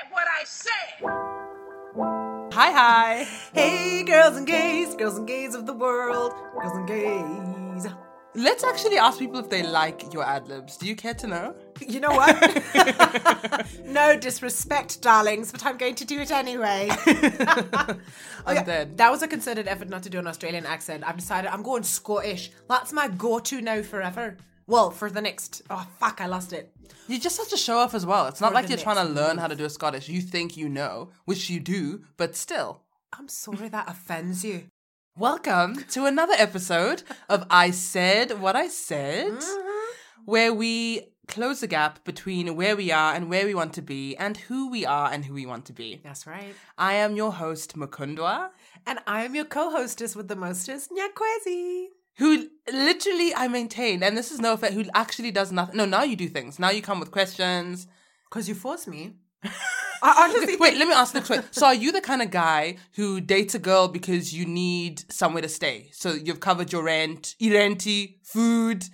said what I said. Hi, hi. Hey, girls and gays, girls and gays of the world, girls and gays. Let's actually ask people if they like your ad libs. Do you care to know? You know what? no disrespect, darlings, but I'm going to do it anyway. I'm oh, yeah, dead. That was a concerted effort not to do an Australian accent. I've decided I'm going Scottish. That's my go-to now forever. Well, for the next. Oh fuck! I lost it. You're just have to show off as well. It's not For like the you're trying to next learn how to do a Scottish. You think you know, which you do, but still. I'm sorry that offends you. Welcome to another episode of I Said What I Said, mm-hmm. where we close the gap between where we are and where we want to be, and who we are and who we want to be. That's right. I am your host, Mukundwa, And I am your co-hostess with the mostest, Nyakwezi. Who literally I maintain, and this is no offense, who actually does nothing. No, now you do things. Now you come with questions. Because you force me. I honestly Wait, let me ask the question. So, are you the kind of guy who dates a girl because you need somewhere to stay? So, you've covered your rent, renti, food.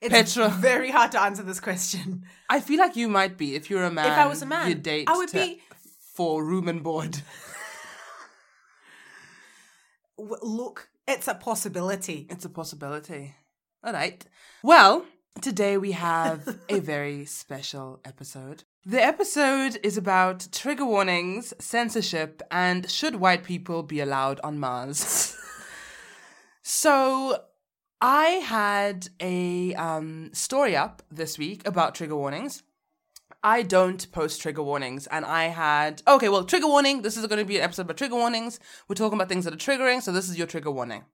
It's Petra. very hard to answer this question. I feel like you might be if you're a man. If I was a man, you date I would be- for room and board. Look, it's a possibility. It's a possibility. All right. Well, today we have a very special episode. The episode is about trigger warnings, censorship, and should white people be allowed on Mars. so, I had a um, story up this week about trigger warnings. I don't post trigger warnings, and I had okay. Well, trigger warning. This is going to be an episode about trigger warnings. We're talking about things that are triggering, so this is your trigger warning.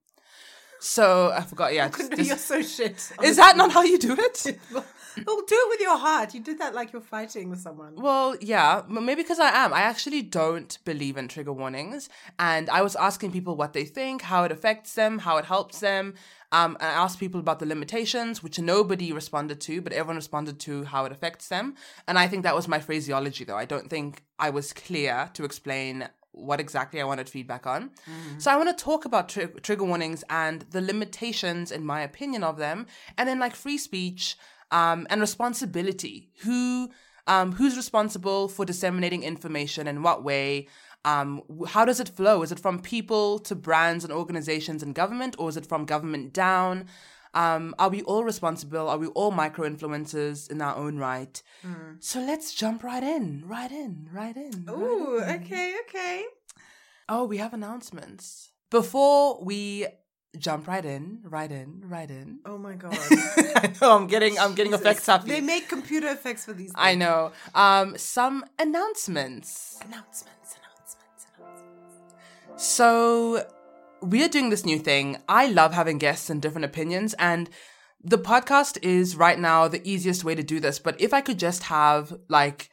So I forgot. Yeah, just- just- You're so shit. is that not how you do it? Oh, do it with your heart. You did that like you're fighting with someone. Well, yeah, maybe because I am. I actually don't believe in trigger warnings, and I was asking people what they think, how it affects them, how it helps them. Um, and I asked people about the limitations, which nobody responded to, but everyone responded to how it affects them. And I think that was my phraseology, though. I don't think I was clear to explain what exactly I wanted feedback on. So I want to talk about tri- trigger warnings and the limitations, in my opinion, of them, and then like free speech um, and responsibility. Who um, who's responsible for disseminating information in what way? Um, how does it flow? Is it from people to brands and organizations and government, or is it from government down? Um, are we all responsible? Are we all micro influencers in our own right? So let's jump right in, right in, right in. right in. okay, okay. Oh, we have announcements. Before we jump right in, right in, right in. Oh my god. I know I'm getting I'm getting effects happy. They make computer effects for these. I know. Um, some announcements. Announcements, announcements, announcements. So we are doing this new thing. I love having guests and different opinions, and the podcast is right now the easiest way to do this. But if I could just have like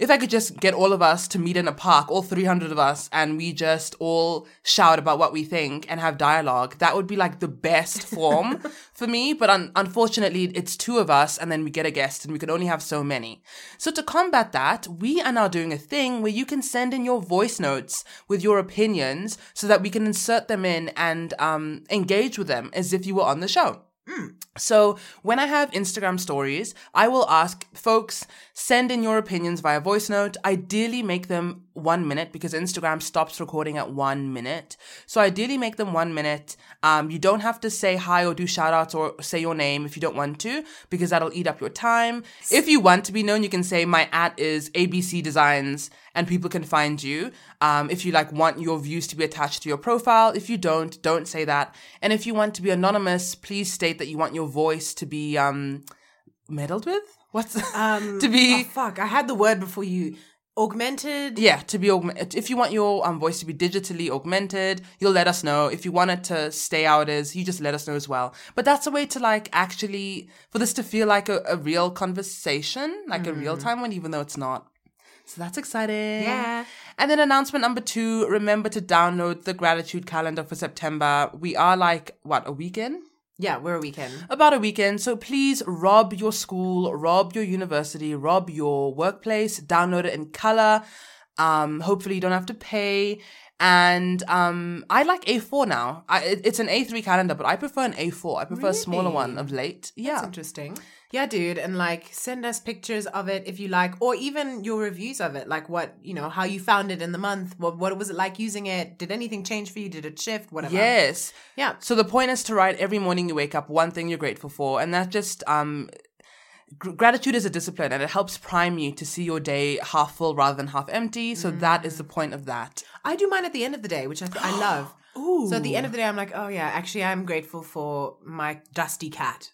if I could just get all of us to meet in a park, all 300 of us, and we just all shout about what we think and have dialogue, that would be like the best form for me. But un- unfortunately, it's two of us, and then we get a guest, and we can only have so many. So to combat that, we are now doing a thing where you can send in your voice notes with your opinions so that we can insert them in and um, engage with them as if you were on the show. Mm. So when I have Instagram stories, I will ask folks send in your opinions via voice note. Ideally, make them one minute because Instagram stops recording at one minute. So ideally, make them one minute. Um, you don't have to say hi or do shout outs or say your name if you don't want to because that'll eat up your time. If you want to be known, you can say my at is ABC Designs and people can find you. Um, if you like want your views to be attached to your profile, if you don't, don't say that. And if you want to be anonymous, please state that you want your voice to be um meddled with. What's Um, to be oh, fuck, I had the word before you. Augmented. yeah to be augmented. If you want your um voice to be digitally augmented, you'll let us know. If you want it to stay out as, you just let us know as well. But that's a way to like actually for this to feel like a, a real conversation, like a real time one, even though it's not. So that's exciting. Yeah. And then announcement number two, remember to download the gratitude calendar for September. We are like, what, a weekend? Yeah, we're a weekend. About a weekend. So please rob your school, rob your university, rob your workplace, download it in color. Um, hopefully you don't have to pay. And um, I like A4 now. I, it- it's an A3 calendar, but I prefer an A4. I prefer a smaller one of late. That's Yeah. interesting. Yeah, dude, and like send us pictures of it if you like, or even your reviews of it, like what you know, how you found it in the month. What what was it like using it? Did anything change for you? Did it shift? Whatever. Yes. Yeah. So the point is to write every morning you wake up one thing you're grateful for, and that just um, gr- gratitude is a discipline, and it helps prime you to see your day half full rather than half empty. So that is the point of that. I do mine at the end of the day, which I I love. Ooh. So at the end of the day, I'm like, oh yeah, actually, I'm grateful for my dusty cat.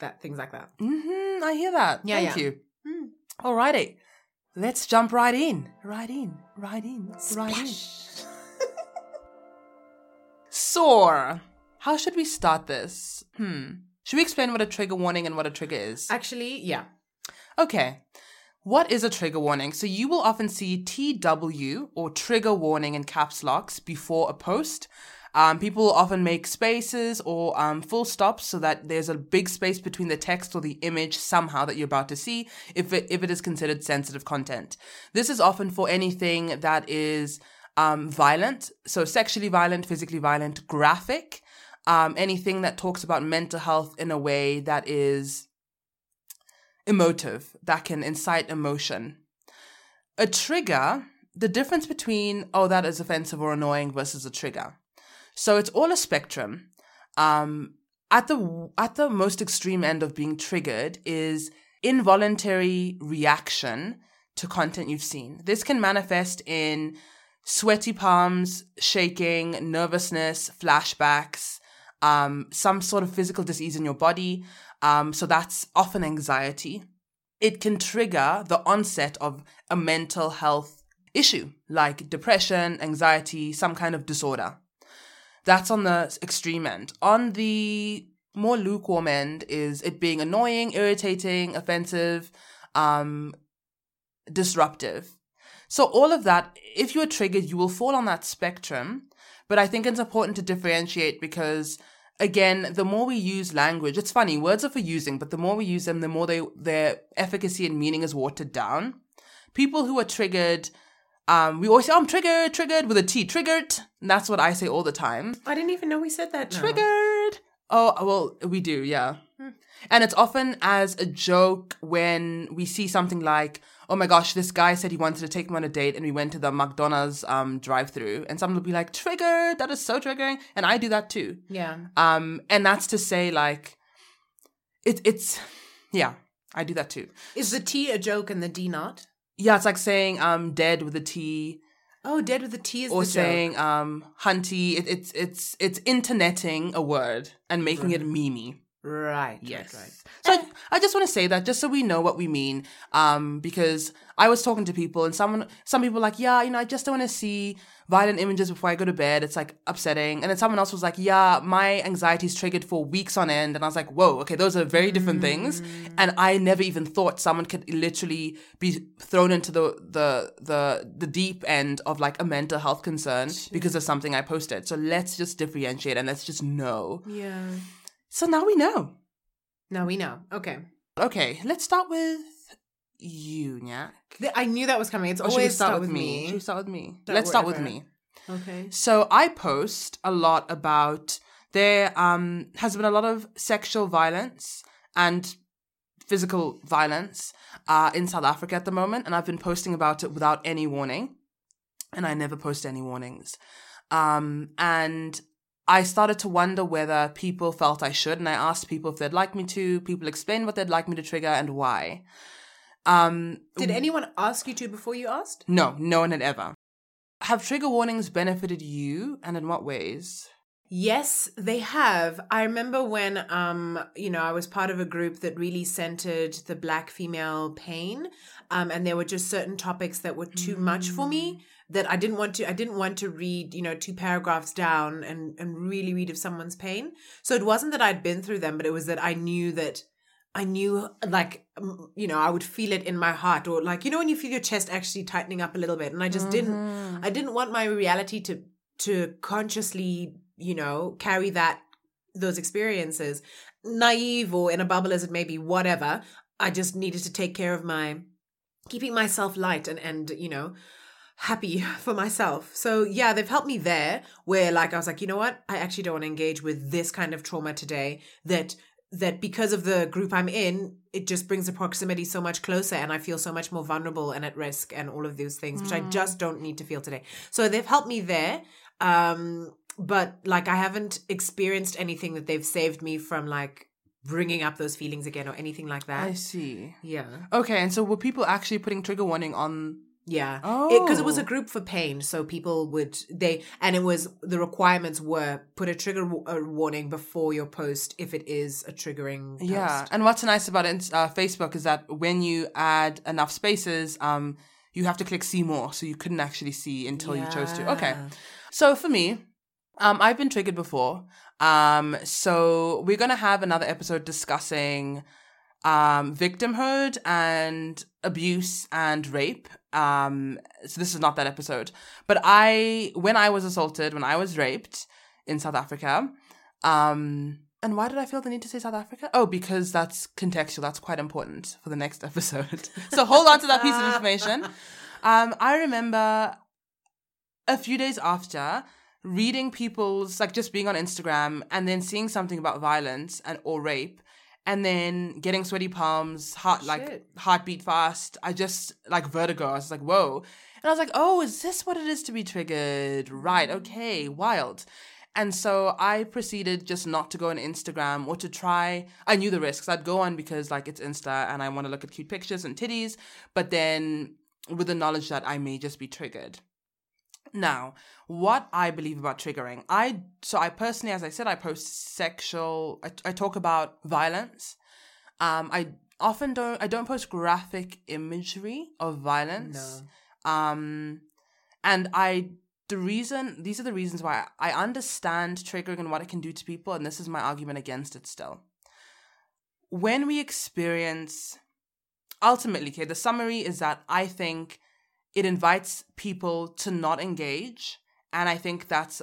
That things like that. hmm I hear that. Yeah, Thank yeah. you. Alrighty. Let's jump right in. Right in. Right in. Right in. Sore. How should we start this? Hmm. Should we explain what a trigger warning and what a trigger is? Actually, yeah. Okay. What is a trigger warning? So you will often see TW or trigger warning in caps locks before a post. Um, people often make spaces or um, full stops so that there's a big space between the text or the image somehow that you're about to see if it, if it is considered sensitive content. This is often for anything that is um, violent, so sexually violent, physically violent, graphic, um, anything that talks about mental health in a way that is emotive, that can incite emotion. A trigger, the difference between, oh, that is offensive or annoying versus a trigger. So it's all a spectrum. Um, at the at the most extreme end of being triggered is involuntary reaction to content you've seen. This can manifest in sweaty palms, shaking, nervousness, flashbacks, um, some sort of physical disease in your body. Um, so that's often anxiety. It can trigger the onset of a mental health issue like depression, anxiety, some kind of disorder. That's on the extreme end. On the more lukewarm end is it being annoying, irritating, offensive, um, disruptive. So all of that, if you're triggered, you will fall on that spectrum. But I think it's important to differentiate because again, the more we use language, it's funny, words are for using, but the more we use them, the more they their efficacy and meaning is watered down. People who are triggered, um, we always say, oh, I'm triggered, triggered with a T, triggered. And that's what I say all the time. I didn't even know we said that. now. Triggered. Oh, well, we do, yeah. And it's often as a joke when we see something like, oh my gosh, this guy said he wanted to take me on a date and we went to the McDonald's um, drive through. And someone will be like, triggered, that is so triggering. And I do that too. Yeah. Um, and that's to say, like, it, it's, yeah, I do that too. Is the T a joke and the D not? Yeah, it's like saying um dead with a T Oh, dead with the T is or saying um hunty. It, it's it's it's interneting a word and making it memey. Right. Yes. Right, right. So I, I just want to say that just so we know what we mean, um, because I was talking to people and someone, some people were like, yeah, you know, I just don't want to see violent images before I go to bed. It's like upsetting. And then someone else was like, yeah, my anxiety is triggered for weeks on end. And I was like, whoa, okay, those are very different things. And I never even thought someone could literally be thrown into the the the the deep end of like a mental health concern because of something I posted. So let's just differentiate and let's just know. Yeah. So now we know. Now we know. Okay. Okay, let's start with you, Nyak. I knew that was coming. It's should we always start, with me? Should we start with me? Start let's start with me. Okay. So I post a lot about there um has been a lot of sexual violence and physical violence uh in South Africa at the moment and I've been posting about it without any warning and I never post any warnings. Um and I started to wonder whether people felt I should and I asked people if they'd like me to. People explained what they'd like me to trigger and why. Um Did anyone ask you to before you asked? no, no one had ever. Have trigger warnings benefited you and in what ways? Yes, they have. I remember when um you know, I was part of a group that really centered the black female pain. Um and there were just certain topics that were too much for me that I didn't want to I didn't want to read, you know, two paragraphs down and and really read of someone's pain. So it wasn't that I'd been through them, but it was that I knew that I knew like you know, I would feel it in my heart or like you know when you feel your chest actually tightening up a little bit and I just didn't mm-hmm. I didn't want my reality to to consciously, you know, carry that those experiences, naive or in a bubble as it may be, whatever. I just needed to take care of my keeping myself light and and you know happy for myself. So yeah, they've helped me there where like I was like, you know what? I actually don't want to engage with this kind of trauma today that that because of the group I'm in, it just brings the proximity so much closer and I feel so much more vulnerable and at risk and all of those things, which I Mm. just don't need to feel today. So they've helped me there. Um, but like I haven't experienced anything that they've saved me from like bringing up those feelings again or anything like that. I see. yeah. Okay, and so were people actually putting trigger warning on? Yeah. Oh, Because it, was a group for pain. So people would, they, and it was, the requirements were put a trigger w- a warning before your post if it is a triggering post. Yeah, and what's nice about it, uh, Facebook is that when you add enough spaces, um, you have to click see more, so you couldn't actually see until you chose to. Okay, so for me, um, I've been triggered before. Um, so we're gonna have another episode discussing um victimhood and abuse and rape. Um, so this is not that episode, but I when I was assaulted, when I was raped in South Africa, um, and why did I feel the need to say South Africa? Oh, because that's contextual. That's quite important for the next episode. so hold on to that piece of information. Um, I remember a few days after reading people's like just being on Instagram and then seeing something about violence and or rape and then getting sweaty palms, heart like heartbeat fast. I just like vertigo. I was like, whoa. And I was like, oh, is this what it is to be triggered? Right, okay, wild. And so I proceeded just not to go on Instagram or to try. I knew the risks. I'd go on because like it's Insta and I want to look at cute pictures and titties, but then with the knowledge that I may just be triggered. Now, what I believe about triggering, I so I personally, as I said, I post sexual. I, I talk about violence. Um, I often don't. I don't post graphic imagery of violence. Um, and I the reason these are the reasons why I understand triggering and what it can do to people, and this is my argument against it. Still, when we experience, ultimately, okay, the summary is that I think it invites people to not engage. And I think that's,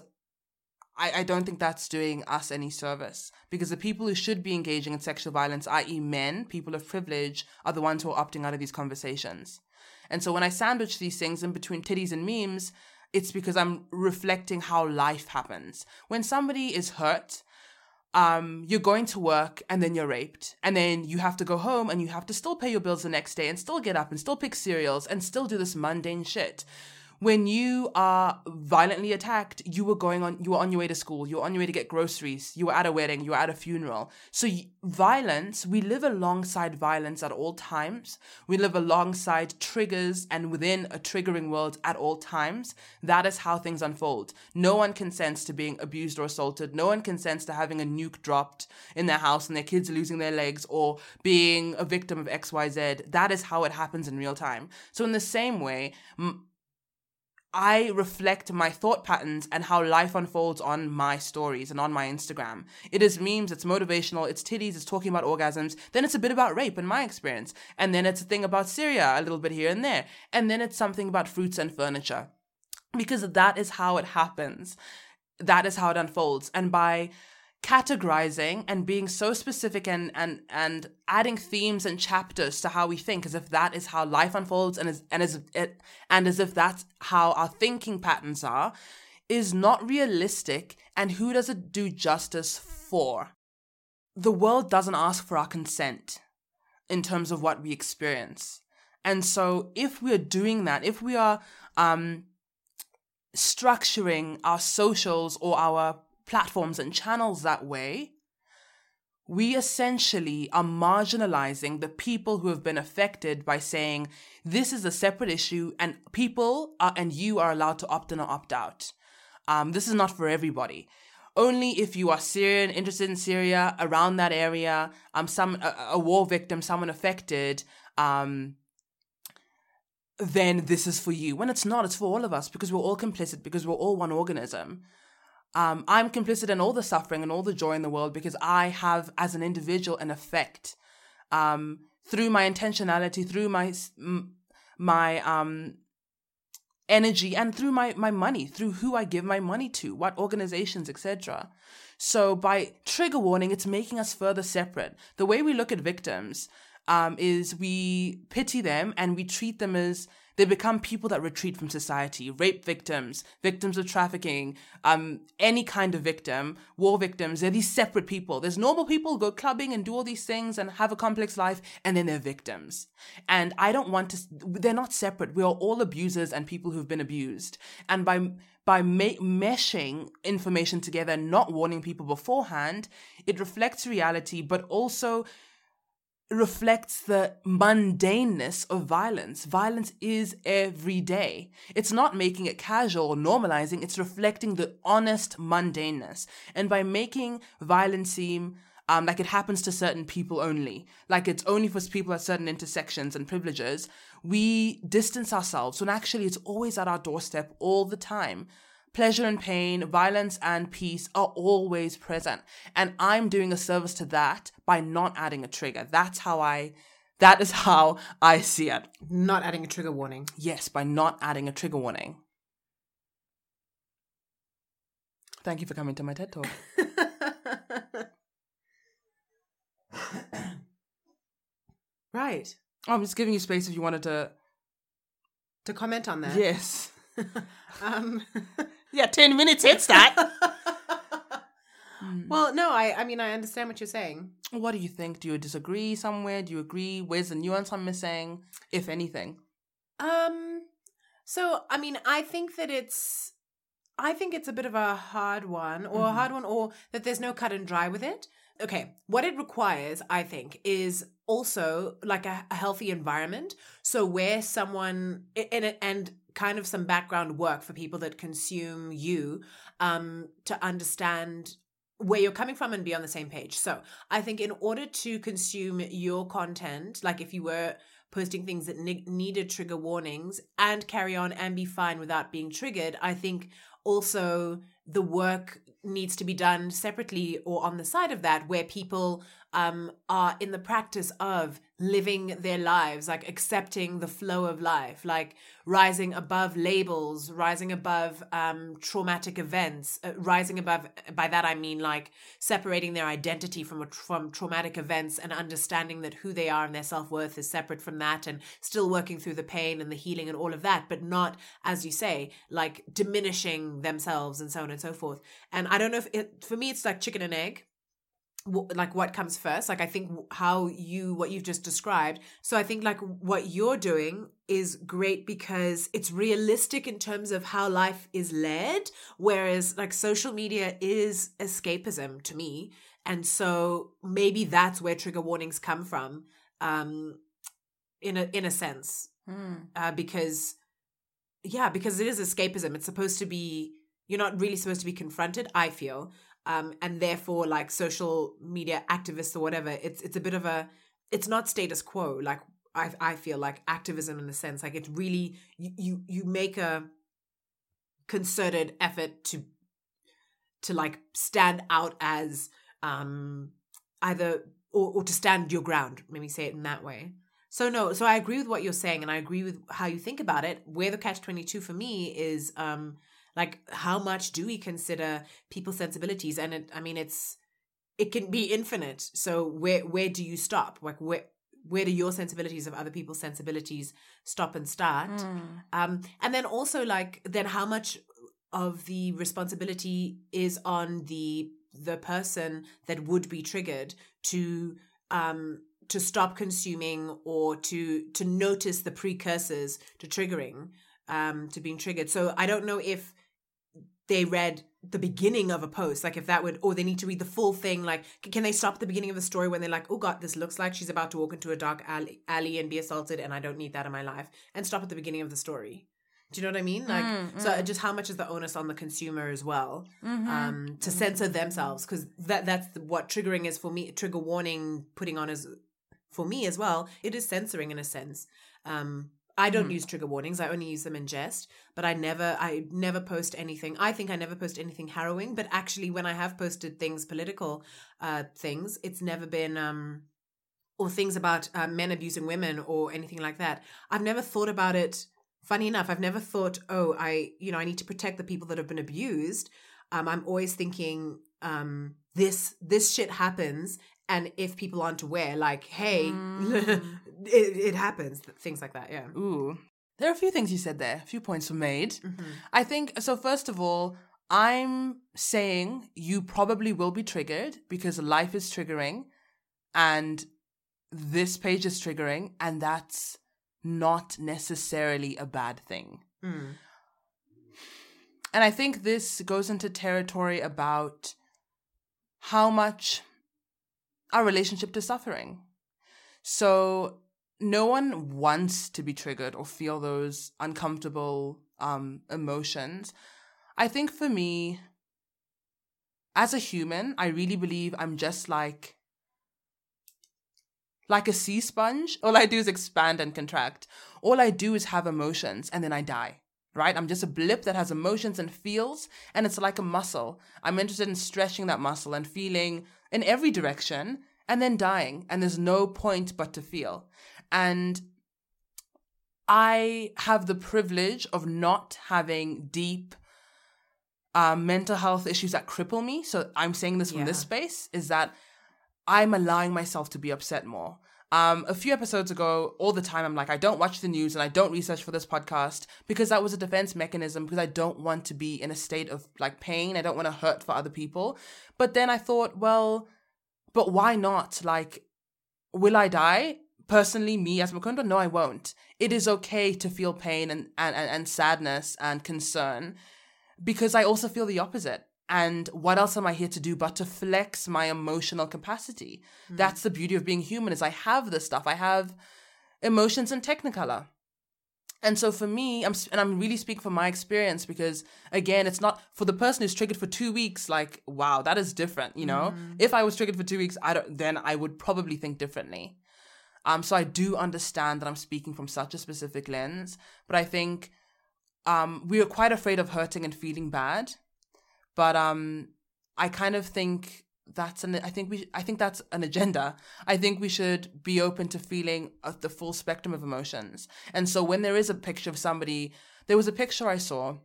I, I don't think that's doing us any service because the people who should be engaging in sexual violence, i.e., men, people of privilege, are the ones who are opting out of these conversations. And so when I sandwich these things in between titties and memes, it's because I'm reflecting how life happens. When somebody is hurt, um, you're going to work and then you're raped. And then you have to go home and you have to still pay your bills the next day and still get up and still pick cereals and still do this mundane shit. When you are violently attacked, you were going on, you were on your way to school, you were on your way to get groceries, you were at a wedding, you were at a funeral. So, y- violence, we live alongside violence at all times. We live alongside triggers and within a triggering world at all times. That is how things unfold. No one consents to being abused or assaulted. No one consents to having a nuke dropped in their house and their kids losing their legs or being a victim of XYZ. That is how it happens in real time. So, in the same way, m- I reflect my thought patterns and how life unfolds on my stories and on my Instagram. It is memes, it's motivational, it's titties, it's talking about orgasms. Then it's a bit about rape in my experience. And then it's a thing about Syria, a little bit here and there. And then it's something about fruits and furniture. Because that is how it happens. That is how it unfolds. And by categorizing and being so specific and and and adding themes and chapters to how we think as if that is how life unfolds and as and as it and as if that's how our thinking patterns are is not realistic and who does it do justice for? The world doesn't ask for our consent in terms of what we experience. And so if we're doing that if we are um structuring our socials or our platforms and channels that way, we essentially are marginalizing the people who have been affected by saying this is a separate issue and people are, and you are allowed to opt in or opt out. Um, this is not for everybody. Only if you are Syrian, interested in Syria, around that area, um, some a, a war victim, someone affected, um, then this is for you. When it's not, it's for all of us because we're all complicit, because we're all one organism. Um, I'm complicit in all the suffering and all the joy in the world because I have, as an individual, an effect um, through my intentionality, through my my um, energy, and through my my money, through who I give my money to, what organizations, etc. So by trigger warning, it's making us further separate. The way we look at victims, um, is we pity them and we treat them as they become people that retreat from society rape victims victims of trafficking um, any kind of victim war victims. They're these separate people. There's normal people go clubbing and do all these things and have a complex life and then they're victims. And i don't want to they're not separate. We are all abusers and people who've been abused. And by by meshing information together not warning people beforehand it reflects reality but also reflects the mundaneness of violence. Violence is every day. It's not making it casual or normalizing, it's reflecting the honest mundaneness. And by making violence seem um, like it happens to certain people only, like it's only for people at certain intersections and privileges, we distance ourselves when actually it's always at our doorstep all the time pleasure and pain, violence and peace are always present. And I'm doing a service to that by not adding a trigger. That's how I that is how I see it. Not adding a trigger warning. Yes, by not adding a trigger warning. Thank you for coming to my TED Talk. right. I'm just giving you space if you wanted to to comment on that. Yes. um yeah, 10 minutes hits that. Well, no, I I mean I understand what you're saying. What do you think? Do you disagree somewhere? Do you agree? Where's the nuance I'm missing, if anything? Um so I mean I think that it's I think it's a bit of a hard one or a hard one or that there's no cut and dry with it. Okay, what it requires, I think, is also like a, a healthy environment. So where someone and and kind of some background work for people that consume you um to understand where you're coming from and be on the same page. So I think in order to consume your content, like if you were posting things that ne- needed trigger warnings and carry on and be fine without being triggered, I think also the work needs to be done separately or on the side of that where people um, are in the practice of living their lives, like accepting the flow of life, like rising above labels, rising above um, traumatic events, uh, rising above. By that I mean like separating their identity from a, from traumatic events and understanding that who they are and their self worth is separate from that, and still working through the pain and the healing and all of that, but not, as you say, like diminishing themselves and so on and so forth. And I don't know if it, for me it's like chicken and egg like what comes first? Like i think how you what you've just described. So i think like what you're doing is great because it's realistic in terms of how life is led whereas like social media is escapism to me. And so maybe that's where trigger warnings come from um in a in a sense. Hmm. uh, because yeah because it is escapism. It's supposed to be you're not really supposed to be confronted i feel um, and therefore like social media activists or whatever it's it's a bit of a it's not status quo. Like i i feel like activism in the sense like it's really you you, you make a concerted effort to to like stand out as um either or, or to stand your ground let me say it in that way. So no so i agree with what you're saying and i agree with how you think about it. Where the catch 22 for me is um like how much do we consider people's sensibilities? And it i mean it's it can be infinite. So where where do you stop? Like where where do your sensibilities of other people's sensibilities stop and start? Hmm. um and then also like then how much of the responsibility is on the the person that would be triggered to um to stop consuming or to to notice the precursors to triggering um to being triggered. So i don't know if they read the beginning of a post like if that would or they need to read the full thing like can they stop at the beginning of the story when they're like oh god this looks like she's about to walk into a dark alley, alley and be assaulted and i don't need that in my life and stop at the beginning of the story do you know what i mean like Mm, so mm. just how much is the onus on the consumer as well Mhm. um to censor themselves because that that's what triggering is for me trigger warning putting on is for me as well it is censoring in a sense um I don't Mhm. use trigger warnings. I only use them in jest, but I never I never post anything. I think I never post anything harrowing, but actually when I have posted things political uh things, it's never been um or things about uh, men abusing women or anything like that. I've never thought about it funny enough. I've never thought, "Oh, I, you know, I need to protect the people that have been abused." Um I'm always thinking um this this shit happens and if people aren't aware, like, hey, Mm. it, it happens, things like that. Yeah. Ooh. There are a few things you said there. A few points were made. Mm-hmm. I think so. First of all, I'm saying you probably will be triggered because life is triggering and this page is triggering, and that's not necessarily a bad thing. Mm. And I think this goes into territory about how much our relationship to suffering. So no one wants to be triggered or feel those uncomfortable um, emotions. I think for me, as a human, I really believe I'm just like like a sea sponge. All I do is expand and contract. All I do is have emotions and then I die. Right? I'm just a blip that has emotions and feels, and it's like a muscle. I'm interested in stretching that muscle and feeling in every direction and then dying. And there's no point but to feel. And I have the privilege of not having deep um, mental health issues that cripple me. So I'm saying this from this space is that I'm allowing myself to be upset more. Um, a few episodes ago, all the time, I'm like, I don't watch the news and I don't research for this podcast because that was a defense mechanism because I don't want to be in a state of like pain. I don't want to hurt for other people. But then I thought, well, but why not? Like, will I die? Personally, me as Mukundwa, no, I won't. It is okay to feel pain and, and, and sadness and concern because I also feel the opposite. And what else am I here to do but to flex my emotional capacity? That's the beauty of being human is I have this stuff. I have emotions in technicolor. And so for me, I'm and I'm really speaking from my experience because again, it's not for the person who's triggered for two weeks. Like, wow, that is different. You know, if I was triggered for two weeks, I don't. Then I would probably think differently. Um, so I do understand that I'm speaking from such a specific lens, but I think um, we are quite afraid of hurting and feeling bad. But um, I kind of think that's an. I think we. I think that's an agenda. I think we should be open to feeling uh, the full spectrum of emotions. And so when there is a picture of somebody, there was a picture I saw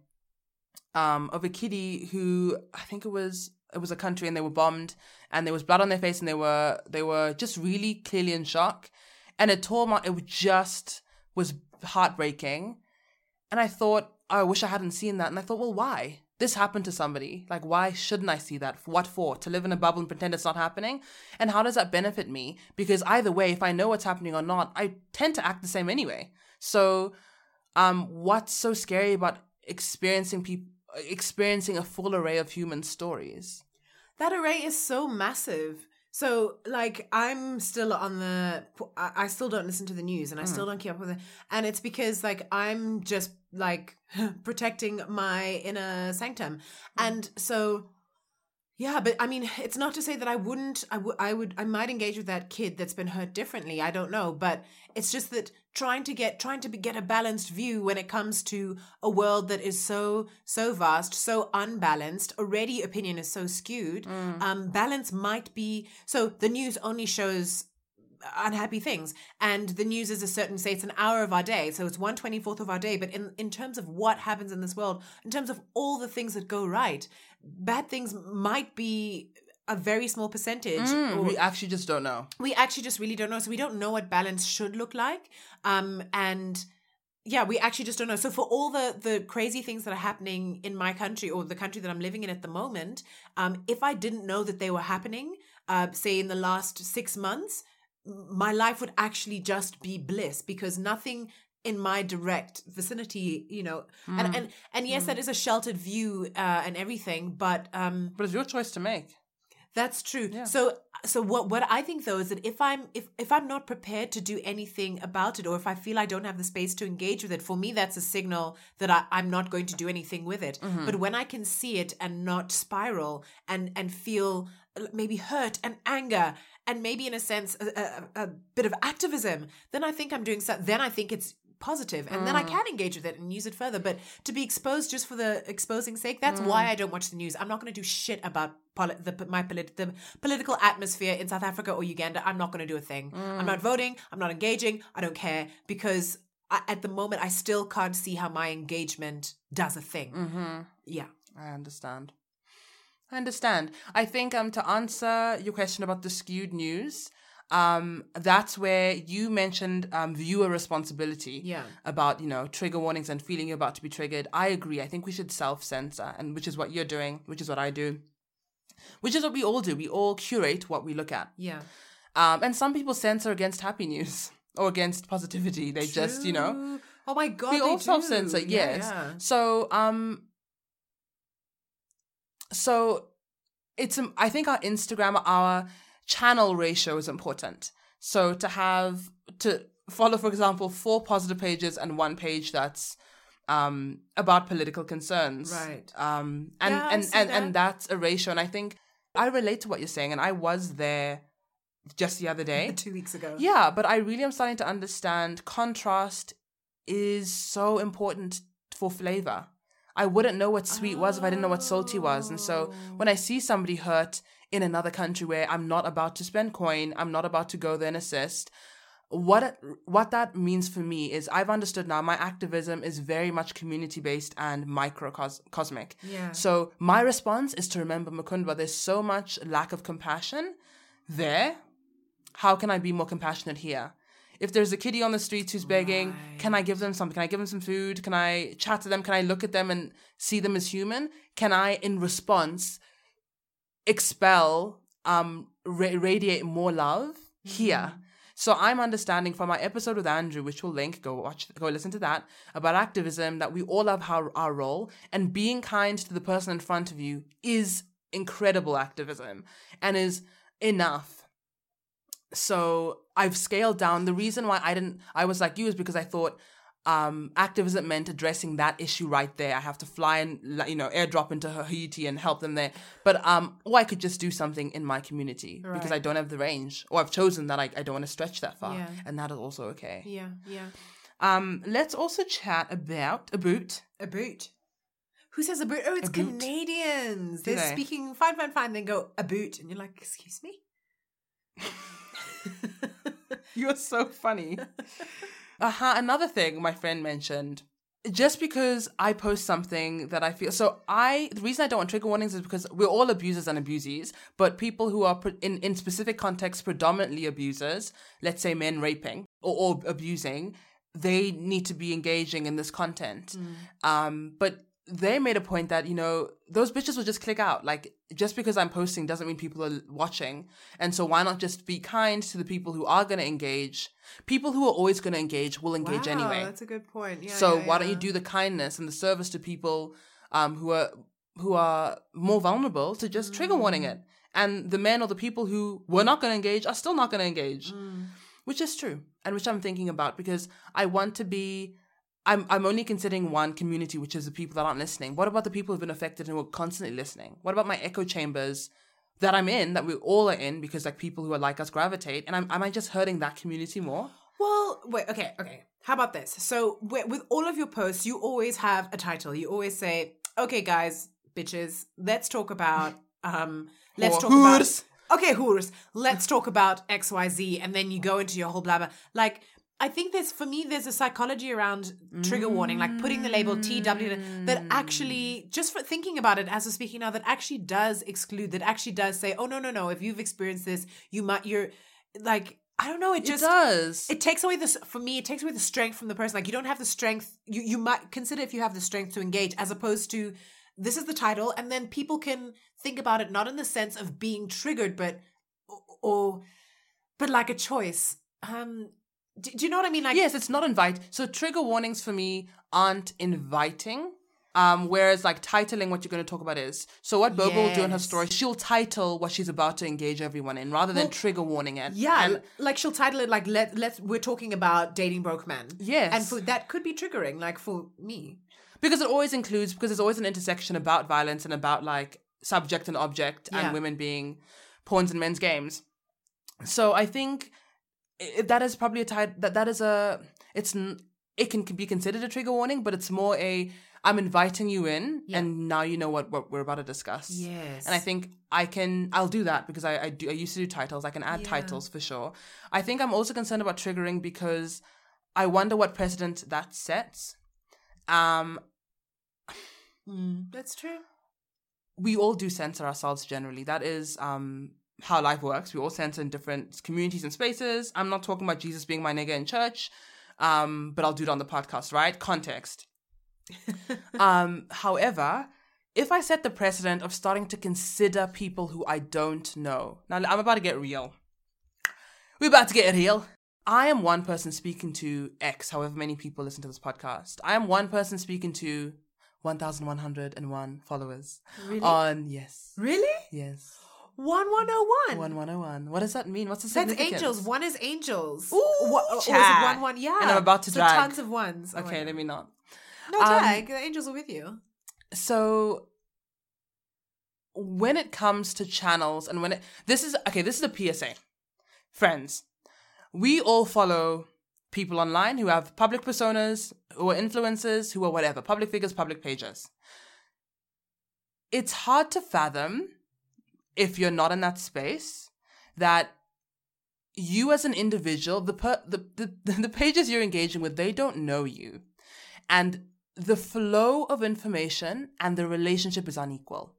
um, of a kiddie who I think it was it was a country and they were bombed and there was blood on their face and they were they were just really clearly in shock and it tore my it was just was heartbreaking and I thought oh, I wish I hadn't seen that and I thought well why this happened to somebody. Like why shouldn't I see that? What for? To live in a bubble and pretend it's not happening? And how does that benefit me? Because either way if I know what's happening or not I tend to act the same anyway. So um what's so scary about experiencing people experiencing a full array of human stories? That array is so massive. So, like, I'm still on the. I still don't listen to the news, and I still hmm. don't keep up with it. And it's because, like, I'm just like protecting my inner sanctum, hmm. and so. Yeah, but I mean, it's not to say that I wouldn't. I would. I would. I might engage with that kid that's been hurt differently. I don't know, but it's just that trying to get trying to be, get a balanced view when it comes to a world that is so so vast, so unbalanced. Already, opinion is so skewed. Um, balance might be so. The news only shows unhappy things and the news is a certain say it's an hour of our day so it's 124th of our day but in in terms of what happens in this world in terms of all the things that go right bad things might be a very small percentage or- we actually just don't know we actually just really don't know. So we don't know what balance should look like. Um, and yeah, we actually just don't know. So for all the the crazy things that are happening in my country or the country that I'm living in at the moment, um, if I didn't know that they were happening, uh, say in the last six months, my life would actually just be bliss because nothing in my direct vicinity, you know, and and and yes, that is a sheltered view uh, and everything, but um, but it's your choice to make that's true. Yeah. So so what what I think though is that if I'm if if I'm not prepared to do anything about it or if I feel I don't have the space to engage with it, for me that's a signal that I, I'm not going to do anything with it. But when I can see it and not spiral and and feel maybe hurt and anger and maybe in a sense a, a, a bit of activism, then I think I'm doing so then I think it's positive and then I mm. can engage with it and use it further. But to be exposed just for the exposing sake, that's why mm. I don't watch the news. I'm not going to do shit about poli- the my polit- the political atmosphere in South Africa or Uganda. I'm not going to do a thing. I'm not mm. voting. I'm not engaging. I don't care because I, at the moment I still can't see how my engagement does a thing. mm-hmm. Yeah. i understand I understand. I think um to answer your question about the skewed news, um that's where you mentioned um viewer responsibility. Yeah. About, you know, trigger warnings and feeling you're about to be triggered. I agree. I think we should self censor and which is what you're doing, which is what I do. Which is what we all do. We all curate what we look at. Yeah. Um and some people censor against happy news or against positivity. They just, you know, Oh my god. we all self censor, Yeah, yes. yeah. So um so it's um, I think our Instagram our channel ratio is important. So to have to follow, for example, four positive pages and one page that's um about political concerns. Right. Um and Yeah, and and, that. and that's a ratio. And I think I relate to what you're saying and I was there just the other day. Two weeks ago. Yeah, but I really am starting to understand contrast is so important for flavor. I wouldn't know what sweet was if I didn't know what salty was. And so when I see somebody hurt in another country where I'm not about to spend coin, I'm not about to go there and assist, what it, what that means for me is I've understood now my activism is very much community based and microcosmic. Yeah. So my response is to remember Mukundwa. There's so much lack of compassion there. How can I be more compassionate here? If there's a kiddie on the streets who's begging, can I give them something? Can I give them some food? Can I chat to them? Can I look at them and see them as human? Can I, in response, expel, um, ra- radiate more love here? So I'm understanding from my episode with Andrew, which we'll link, go watch, go listen to that, about activism, that we all have our, our role and being kind to the person in front of you is incredible activism and is enough. So I've scaled down. The reason why I didn't, I was like you is because I thought um, activism meant addressing that issue right there. I have to fly and you know airdrop into Haiti and help them there. But um, or I could just do something in my community because I don't have the range, or I've chosen that I, I don't want to stretch that far, Yeah. and that is also okay. Yeah. Yeah. Um, let's also chat about a boot. A boot. Who says a boot? Oh, it's. Canadians. They're they? speaking fine, fine, fine. Then go a boot, and you're like, excuse me. You're so funny. uh-huh. Another thing my friend mentioned. Just because I post something that I feel so, I the reason I don't want trigger warnings is because we're all abusers and abusees, but people who are in in specific contexts predominantly abusers, let's say men raping or, or abusing, they need to be engaging in this content. Um, but they made a point that you know those bitches will just click out. Like just because I'm posting doesn't mean people are watching, and so why not just be kind to the people who are going to engage? People who are always going to engage will engage wow, anyway. That's a good point. Yeah. so yeah, why don't you do the kindness and the service to people um, who are who are more vulnerable to just trigger warning Mm. it? And the men or the people who were not going to engage are still not going to engage, Mm. which is true, and which I'm thinking about because I want to be. I'm I'm only considering one community, which is the people that aren't listening. What about the people who've been affected and who are constantly listening? What about my echo chambers that I'm in, that we all are in, because like people who are like us gravitate, and I'm, am I just hurting that community more? Well, wait, okay, okay. How about this? So, with, all of your posts, you always have a title. You always say, "Okay, guys, bitches, let's talk about um, let's Or talk hoors. about okay, whores, let's talk about X, Y, Z," and then you go into your whole blabber. Like, I think there's for me, there's a psychology around trigger warning, like putting the label TW that actually, just for thinking about it as we're speaking now, that actually does exclude, that actually does say, "Oh no, no, no, if you've experienced this, you might, you're like." I don't know. It just it does. it takes away this for me it takes away the strength from the person like you don't have the strength you you might consider if you have the strength to engage as opposed to this is the title and then people can think about it not in the sense of being triggered but or but like a choice um do, do you know what i mean like yes, it's not invite. So trigger warnings for me aren't inviting. Um, whereas like titling what you're going to talk about is. So what Bobo will do in her story, she'll title what she's about to engage everyone in rather than Well, trigger warning it. yeah And- like she'll title it like let let's we're talking about dating broke men yes. and for that could be triggering like for me because it always includes because there's always an intersection about violence and about like subject and object Yeah. and women being pawns in men's games so i think i that is probably a type that that is a it's it can be considered a trigger warning but it's more a i'm inviting you in Yeah. and now you know what, what we're about to discuss yes and I think I can, I'll do that because I, I do, I used to do titles. I can add Yeah. titles for sure. I think I'm also concerned about triggering because I wonder what precedent that sets. Um, Mm, that's true we all do censor ourselves generally. That is um, how life works. We all center in different communities and spaces. I'm not talking about Jesus being my nigga in church, um, but I'll do it on the podcast, right? Context. um, however, if I set the precedent of starting to consider people who I don't know, now I'm about to get real. We're about to get real. I am one person speaking to X, however many people listen to this podcast. I am one person speaking to 1,101 followers. Really? On, yes. Really? Yes. One one oh one. 1101. What does that mean? What's the That's significance? angels. One is angels. Ooh, Wha- or is it one one? Yeah. And I'm about to so drag. tons of ones. Oh Okay, let me not. No Um, drag. the angels are with you. So when it comes to channels and when it this is okay, this is a PSA. Friends, we all follow people online who have public personas, who are influencers, who are whatever, public figures, public pages. It's hard to fathom if you're not in that space that you as an individual, the per, the, the the pages you're engaging with, they don't know you. And the flow of information and the relationship is unequal.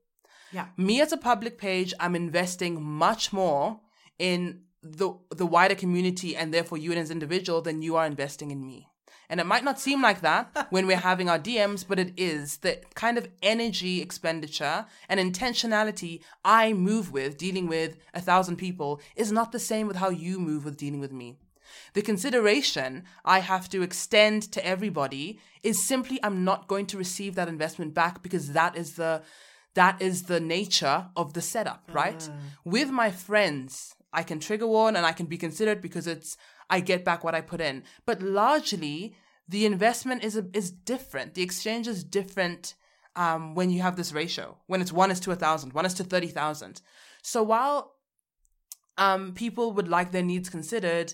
Yeah. Me as a public page, I'm investing much more in the the wider community and therefore you as an individual than you are investing in me. And it might not seem like that when we're having our DMs, but it is the kind of energy expenditure and intentionality I move with dealing with a thousand people is not the same with how you move with dealing with me. The consideration I have to extend to everybody is simply I'm not going to receive that investment back because that is the that is the nature of the setup, right? Mm. With my friends, I can trigger warn and I can be considered because it's I get back what I put in. But largely, the investment is a, is different. The exchange is different um, when you have this ratio. When it's one is to a thousand, one is to thirty thousand. So while um, people would like their needs considered,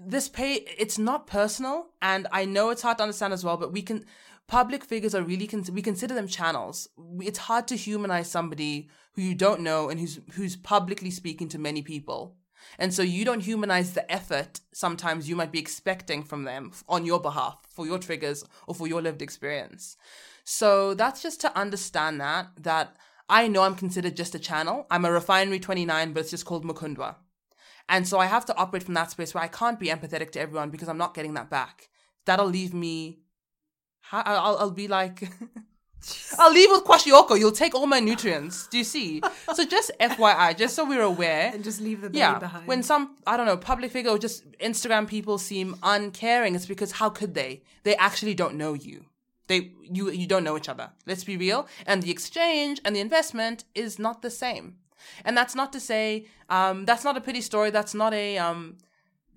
this pay it's not personal and i know it's hard to understand as well but we can public figures are really con- we consider them channels it's hard to humanize somebody who you don't know and who's who's publicly speaking to many people and so you don't humanize the effort sometimes you might be expecting from them on your behalf for your triggers or for your lived experience so that's just to understand that that i know i'm considered just a channel i'm a refinery 29 but it's just called mukundwa and so I have to operate from that space where I can't be empathetic to everyone because I'm not getting that back. That'll leave me. I'll, I'll be like. I'll leave with kwashiorkor. You'll take all my nutrients. Do you see? So just FYI, just so we're aware. And just leave the baby Yeah, behind. when some I don't know public figure or just Instagram people seem uncaring, it's because how could they? They actually don't know you. They you you don't know each other. Let's be real. And the exchange and the investment is not the same. And that's not to say um, that's not a pity story. That's not a um,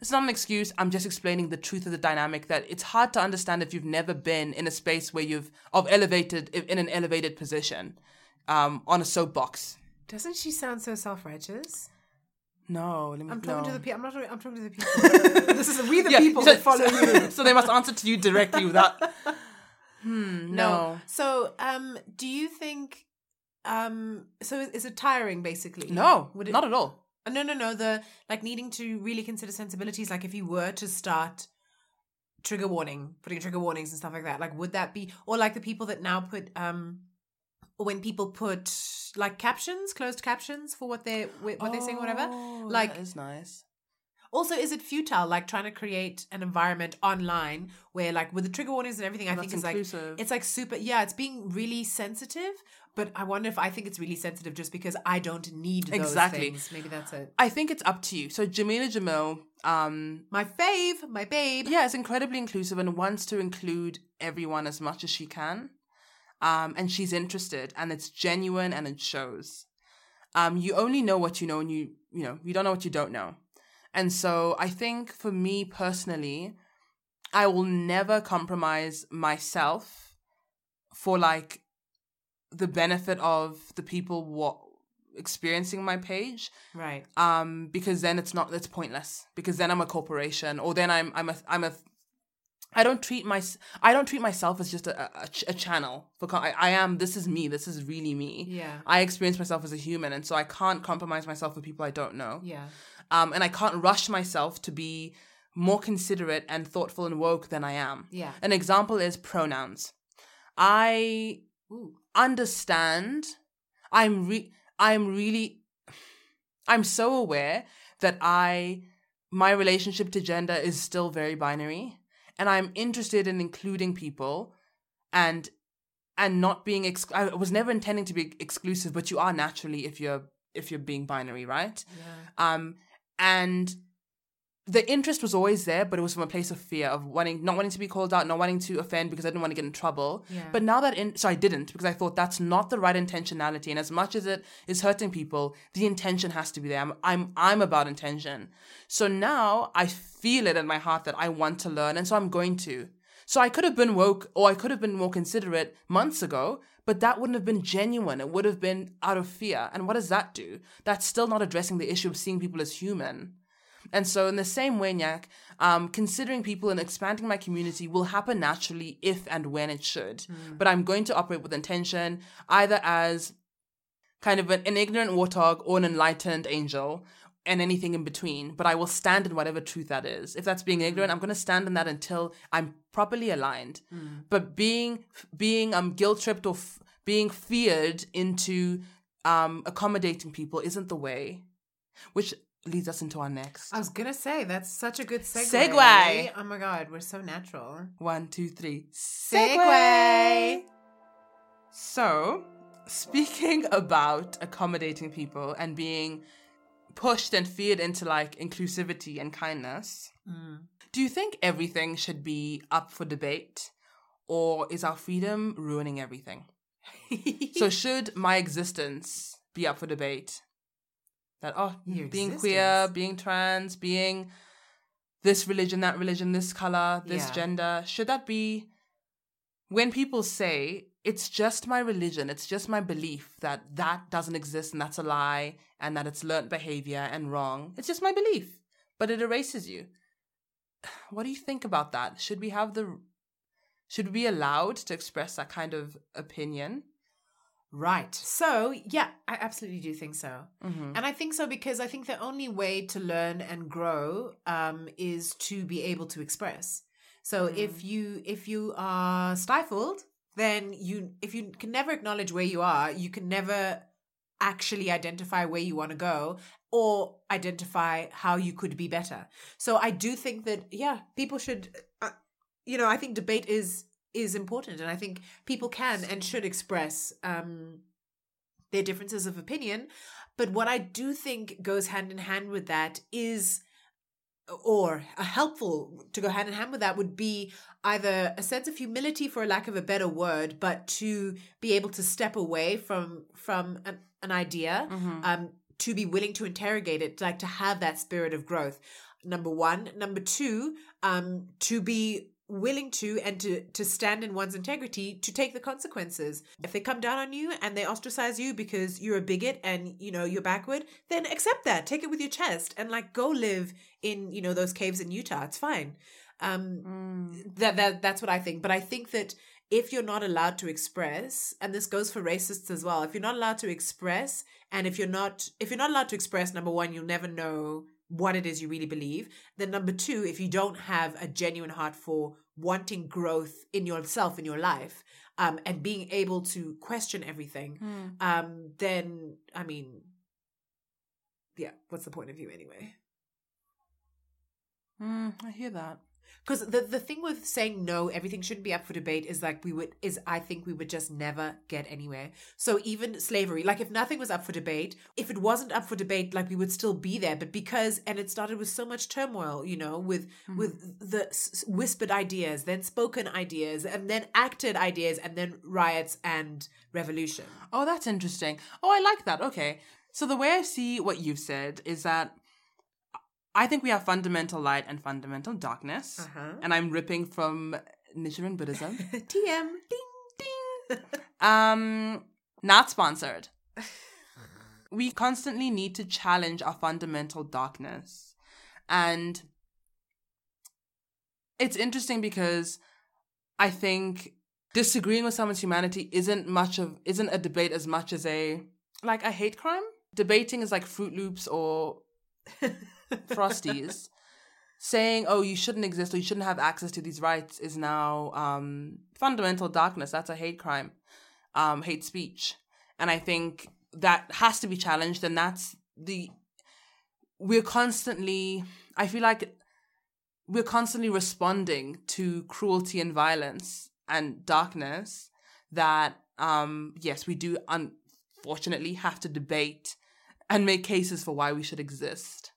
it's not an excuse. I'm just explaining the truth of the dynamic that it's hard to understand if you've never been in a space where you've of elevated in an elevated position um, on a soapbox. Doesn't she sound so self-righteous? No, let me. I'm talking no. to the people. I'm not. talking- I'm talking to the people. this is we the Yeah, people so- that follow you. so they must answer to you directly without. Hmm. No. No. So, um, do you think, um, so is, is it tiring basically? No. Would it, not at all. No, no, no. The like needing to really consider sensibilities. Like if you were to start trigger warning, putting trigger warnings and stuff like that, like would that be or like the people that now put um when people put like captions, closed captions for what they're what they're saying, or whatever. Oh, Like that is nice. also, is it futile, like trying to create an environment online where, like, with the trigger warnings and everything, I think it's like it's like super. Yeah, it's being really sensitive. But I wonder if I think it's really sensitive just because I don't need those Exactly. things. Maybe that's it. I think it's up to you. So Jameela Jamil, um, My fave, my babe. yeah, is incredibly inclusive and wants to include everyone as much as she can. Um, and she's interested, and it's genuine, and it shows. Um, you only know what you know, and you you know you don't know what you don't know. And so I think for me personally, I will never compromise myself for like the benefit of the people what experiencing my page Right. um because then it's not it's pointless because then i'm a corporation or then i'm i'm a i'm a i don't treat my i don't treat myself as just a, a, a channel for I, I am this is me this is really me Yeah. i experience myself as a human and so i can't compromise myself with people i don't know Yeah. um and i can't rush myself to be more considerate and thoughtful and woke than i am Yeah. an example is pronouns i Ooh. Understand. I'm re I'm really I'm so aware that I my relationship to gender is still very binary and I'm interested in including people and and not being ex- I was never intending to be exclusive but you are naturally if you're if you're being binary, right? Yeah. Um and the interest was always there, but it was from a place of fear of wanting, not wanting to be called out, not wanting to offend because I didn't want to get in trouble. Yeah. But now that, in, so I didn't because I thought that's not the right intentionality. And as much as it is hurting people, the intention has to be there. I'm, I'm, I'm about intention. So now I feel it in my heart that I want to learn, and so I'm going to. So I could have been woke, or I could have been more considerate months ago, but that wouldn't have been genuine. It would have been out of fear. And what does that do? That's still not addressing the issue of seeing people as human. And so, in the same way, Nyak, um, considering people and expanding my community will happen naturally if and when it should. Mm. But I'm going to operate with intention, either as kind of an, an ignorant warthog or an enlightened angel, and anything in between. But I will stand in whatever truth that is. If that's being ignorant, I'm going to stand in that until I'm properly aligned. Mm. But being being um guilt tripped or f- being feared into um accommodating people isn't the way. Which leads us into our next. I was gonna say that's such a good segue. Segue. Oh my god, we're so natural. One, two, three. Segue. So, speaking about accommodating people and being pushed and feared into like inclusivity and kindness, Mm. do you think everything should be up for debate? Or is our freedom ruining everything? So, should my existence be up for debate? That, oh, Your being queer, being trans, being this religion, that religion, this color, this Yeah. gender, should that be when people say it's just my religion, it's just my belief that that doesn't exist and that's a lie and that it's learnt behavior and wrong, it's just my belief, but it erases you. What do you think about that? Should we have the should we be allowed to express that kind of opinion? Right. So, yeah, I absolutely do think so. Mm-hmm. And I think so because I think the only way to learn and grow um, is to be able to express. So Mm. if you if you are stifled, then you if you can never acknowledge where you are, you can never actually identify where you want to go or identify how you could be better. So I do think that yeah, people should uh, you know, I think debate is is important and I think people can and should express um their differences of opinion. But what I do think goes hand in hand with that is, or a helpful to go hand in hand with that would be either a sense of humility, for a lack of a better word, but to be able to step away from from an, an idea, Mm-hmm. um, to be willing to interrogate it, like to have that spirit of growth. Number one, number two, um, to be willing to and to to stand in one's integrity to take the consequences. If they come down on you and they ostracize you because you're a bigot and you know you're backward then accept that. Take it with your chest and like go live in you know those caves in utah. It's fine. Um Mm. that, that that's what i think. But i think that if you're not allowed to express and this goes for racists as well if you're not allowed to express and if you're not if you're not allowed to express number one you'll never know what it is you really believe then number two if you don't have a genuine heart for wanting growth in yourself in your life um and being able to question everything Mm. um then i mean yeah what's the point of you anyway Mm, I hear that. Because the the thing with saying no everything shouldn't be up for debate is like we would is i think we would just never get anywhere so even slavery like if nothing was up for debate if it wasn't up for debate like we would still be there but because and it started with so much turmoil you know with hmm. with the s- whispered ideas then spoken ideas and then acted ideas and then riots and revolution Oh, that's interesting. Oh, I like that. Okay. So the way I see what you've said is that I think we have fundamental light and fundamental darkness. uh-huh And I'm ripping from Nichiren Buddhism. tm ding ding um, not sponsored. we constantly need to challenge our fundamental darkness. And it's interesting because I think disagreeing with someone's humanity isn't much of isn't a debate as much as a like a hate crime. Debating is like Fruit Loops or Frosties. Saying, oh, you shouldn't exist or you shouldn't have access to these rights is now um, fundamental darkness. That's a hate crime. um, hate speech. And I think that has to be challenged. And that's the, we're constantly, I feel like we're constantly responding to cruelty and violence and darkness that, um, yes, we do unfortunately have to debate and make cases for why we should exist.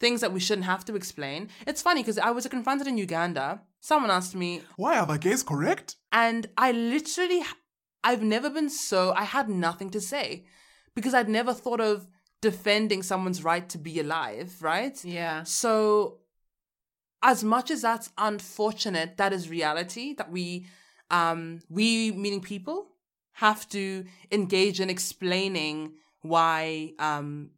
Things that we shouldn't have to explain. It's funny because I was confronted in Uganda. Someone asked me, Why are the gays correct? and I literally, I've never been so, I had nothing to say because I'd never thought of defending someone's right to be alive, right? Yeah. So, as much as that's unfortunate, that is reality that we, um, we meaning people, have to engage in explaining why um,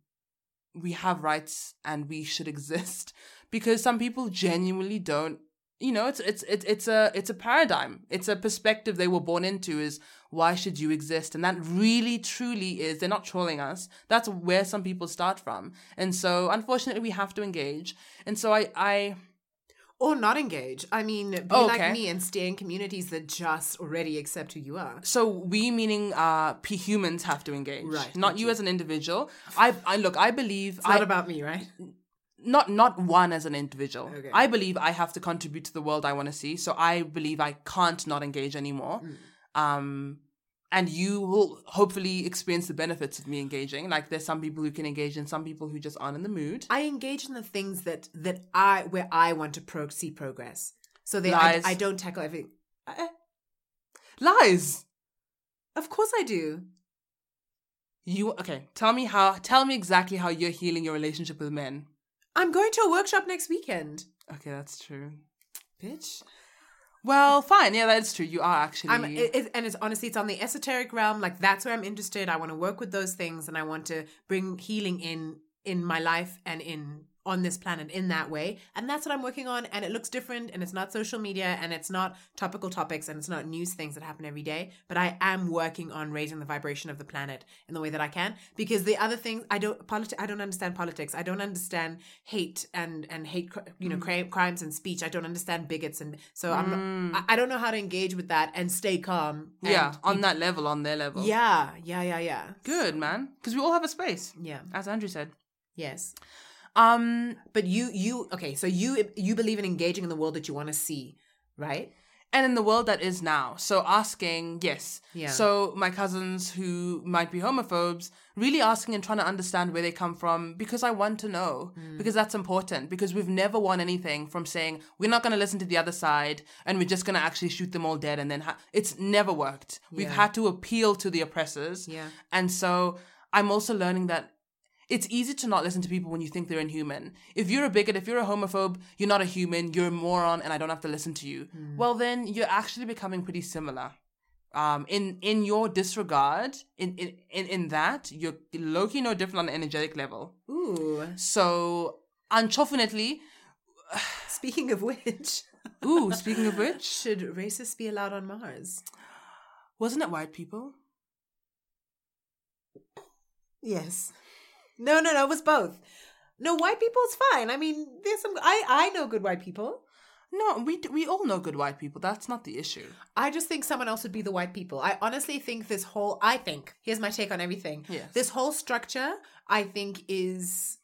we have rights and we should exist because some people genuinely don't you know it's it's it's it's a it's a paradigm. It's a perspective they were born into is why should you exist? And that really truly is they're not trolling us. That's where some people start from. And so unfortunately we have to engage. And so i i Or not engage. I mean, be Oh, like me and stay in communities that just already accept who you are. so we meaning uh p humans have to engage Right, not you you. as an individual i i look i believe It's not about me, right? not not one as an individual. Okay. I believe I have to contribute to the world I want to see. So I believe I can't not engage anymore. Mm. Um and you will hopefully experience the benefits of me engaging. Like there's some people who can engage and some people who just aren't in the mood. I engage in the things that that I where I want to pro- see progress. So they, I, I don't tackle everything. Eh, Lies. Of course I do. You okay, tell me how tell me exactly how you're healing your relationship with men. I'm going to a workshop next weekend, Okay, that's true. bitch. Well, fine. Yeah, that's true. You are actually I'm, it, it- and it's honestly, it's on the esoteric realm. Like that's where I'm interested. I want to work with those things, and I want to bring healing in in my life and in on this planet in that way. And that's what I'm working on. And it looks different, and it's not social media, and it's not topical topics, and it's not news things that happen every day. But I am working on raising the vibration of the planet in the way that I can. Because the other things, I don't politi- I don't understand politics. I don't understand hate and and hate, you know, cri- crimes and speech. I don't understand bigots, and so I'm. Mm. I, I don't know how to engage with that and stay calm. and yeah, on be- that level, on their level. Yeah, yeah, yeah, yeah. Good, man. Because we all have a space, Yeah. as Andrew said. Yes. Um, But you, you, okay. So you, you believe in engaging in the world that you want to see, right? and in the world that is now. So asking, yes. Yeah. So my cousins who might be homophobes, really asking and trying to understand where they come from because I want to know. Mm. Because that's important. Because we've never won anything from saying we're not going to listen to the other side and we're just going to actually shoot them all dead and then ha- it's never worked. We've Yeah. had to appeal to the oppressors. Yeah. And so I'm also learning that it's easy to not listen to people when you think they're inhuman. If you're a bigot, if you're a homophobe, you're not a human, you're a moron, and I don't have to listen to you. Well, then you're actually becoming pretty similar. Um, in in your disregard, in in in, in that, you're low key no different on an energetic level. Ooh. So, unfortunately, Speaking of which, ooh, speaking of which, should racists be allowed on Mars? wasn't it white people? Yes. No, no, no. It was both. No, white people is fine. I mean, there's some. I I know good white people. No, we we all know good white people. That's not the issue. I just think someone else would be the white people. I honestly think this whole I think, here's my take on everything. Yes. This whole structure, I think, is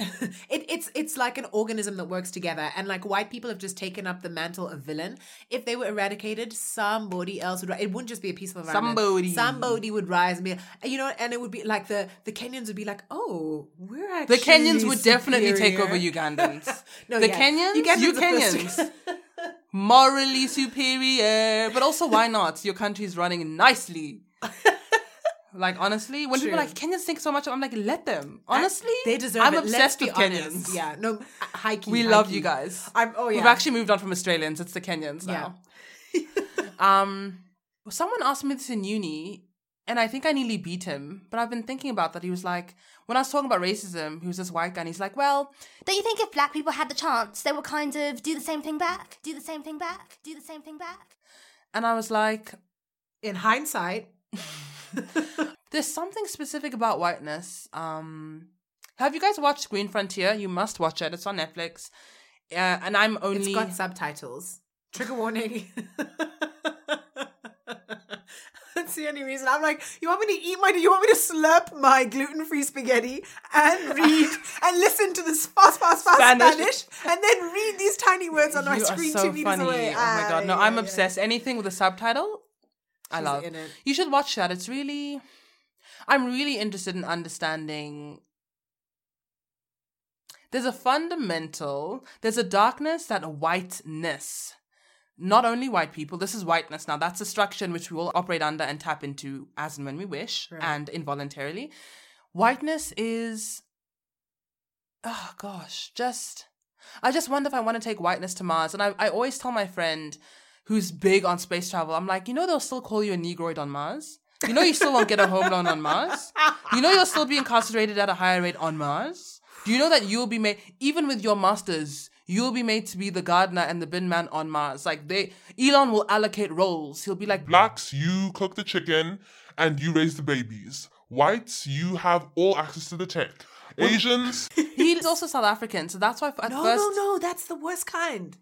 it, it's it's like an organism that works together. And like white people have just taken up the mantle of villain. If they were eradicated, somebody else would it wouldn't just be a peaceful environment. Somebody. Somebody would rise and be you know, and it would be like the the Kenyans would be like, Oh, we're actually The Kenyans would definitely take over. Ugandans. No, the yeah. Kenyans, Ugandans you Kenyans, morally superior, but also why not? Your country's running nicely. Like honestly, when people are True. like Kenyans think so much, I'm like, let them. Honestly, they deserve I'm it. Let's obsessed be with honest. Kenyans. Yeah, no, high key. we high love key. you guys. I'm. Oh yeah. We've actually moved on from Australians. It's the Kenyans now. um, someone asked me this in uni, and I think I nearly beat him. But I've been thinking about that. He was like, when I was talking about racism, he was this white guy, and he's like, well, Don't you think if black people had the chance, they would kind of do the same thing back? Do the same thing back? Do the same thing back? and I was like, in hindsight, there's something specific about whiteness. Um, have you guys watched Green Frontier? You must watch it. It's on Netflix. Uh, and I'm only it's got subtitles. Trigger warning. see any reason. I'm like, you want me to eat my, you want me to slurp my gluten free spaghetti and read and listen to this fast, fast, fast Spanish. Spanish, and then read these tiny words on my you are screen so two meters funny. away. Oh my god, no, I'm yeah. obsessed. Anything with a subtitle, I love. in it. You should watch that. It's really, I'm really interested in understanding. There's a fundamental, there's a darkness that whiteness, not only white people, this is whiteness now, that's a structure in which we will operate under and tap into as and when we wish Right. and involuntarily. Whiteness is, oh gosh, just, I just wonder if I want to take whiteness to Mars. And I, I always tell my friend who's big on space travel, I'm like, you know, they'll still call you a Negroid on Mars. You know, you still won't get a home loan on Mars. You know, you'll still be incarcerated at a higher rate on Mars. Do you know that you'll be made, even with your masters, you'll be made to be the gardener and the bin man on Mars? Like they, Elon will allocate roles. He'll be like, Blacks, you cook the chicken and you raise the babies. Whites, you have all access to the tech. Asians, he's also South African, so that's why at No, first. no, no, that's the worst kind.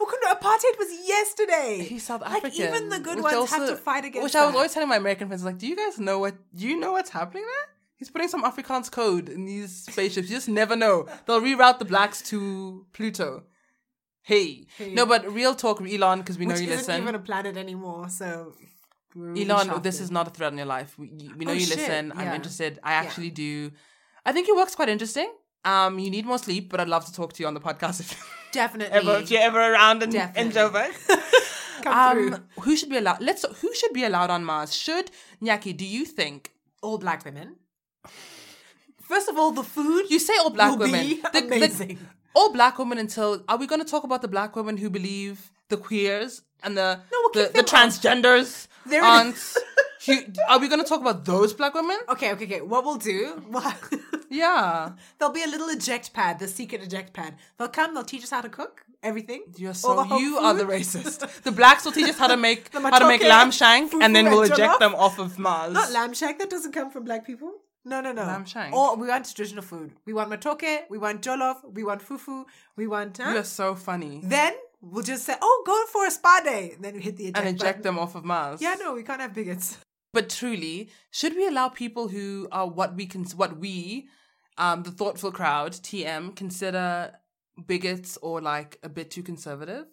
Wakanda apartheid was yesterday. He's South African. Like, even the good ones have to fight against Which I was always telling my American friends, like, do you guys know what? Do you know what's happening there? He's putting some Afrikaans code in these spaceships. You just never know. They'll reroute the blacks to Pluto. Hey. No, but real talk, Elon, because we know Which you isn't listen. even a planet anymore, so. really Elon, shocked this is not a threat in your life. We, we know Oh, you shit, listen. I'm interested. I actually do. I think your work's quite interesting. Um, you need more sleep, but I'd love to talk to you on the podcast if, definitely. ever, if you're ever around in, in Definitely. Joburg. Um, who should be allowed? Let's. Who should be allowed on Mars? Should Nyaki? Do you think? All black women. First of all, the food You say all black will women. be The- the- amazing. all black women until. Are we going to talk about the black women who believe the queers and the No, we'll the, the transgenders They're- aren't? who, are we going to talk about those black women? okay, okay, okay. What we'll do? What? Yeah. There'll be a little eject pad, the secret eject pad. They'll come. They'll teach us how to cook everything. You're so you are the racist. The blacks will teach us how to make how to make lamb shank, and then we'll eject them off of Mars. Not lamb shank. That doesn't come from black people. No, no, no. Lamb shank. Or we want traditional food. We want matoke. We want jollof. We want fufu. We want. Huh? You are so funny. Then we'll just say, "Oh, go for a spa day." And then we hit the eject And eject button. them off of Mars. Yeah, no, we can't have bigots. But truly, should we allow people who are what we can, what we, um, the thoughtful crowd, TM, consider bigots or like a bit too conservative?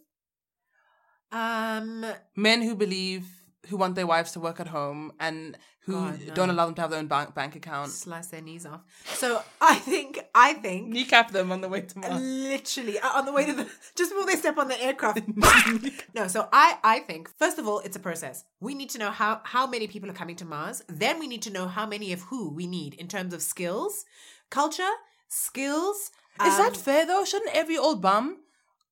Um, Men who believe, who want their wives to work at home and who God, no. don't allow them to have their own bank, bank account. slice their knees off. So I think, I think, Kneecap them on the way to Mars. literally uh, on the way to the just before they step on the aircraft. no, so I I think first of all it's a process. We need to know how how many people are coming to Mars. Then we need to know how many of who we need in terms of skills, culture, skills. Is um, that fair though? Shouldn't every old bum?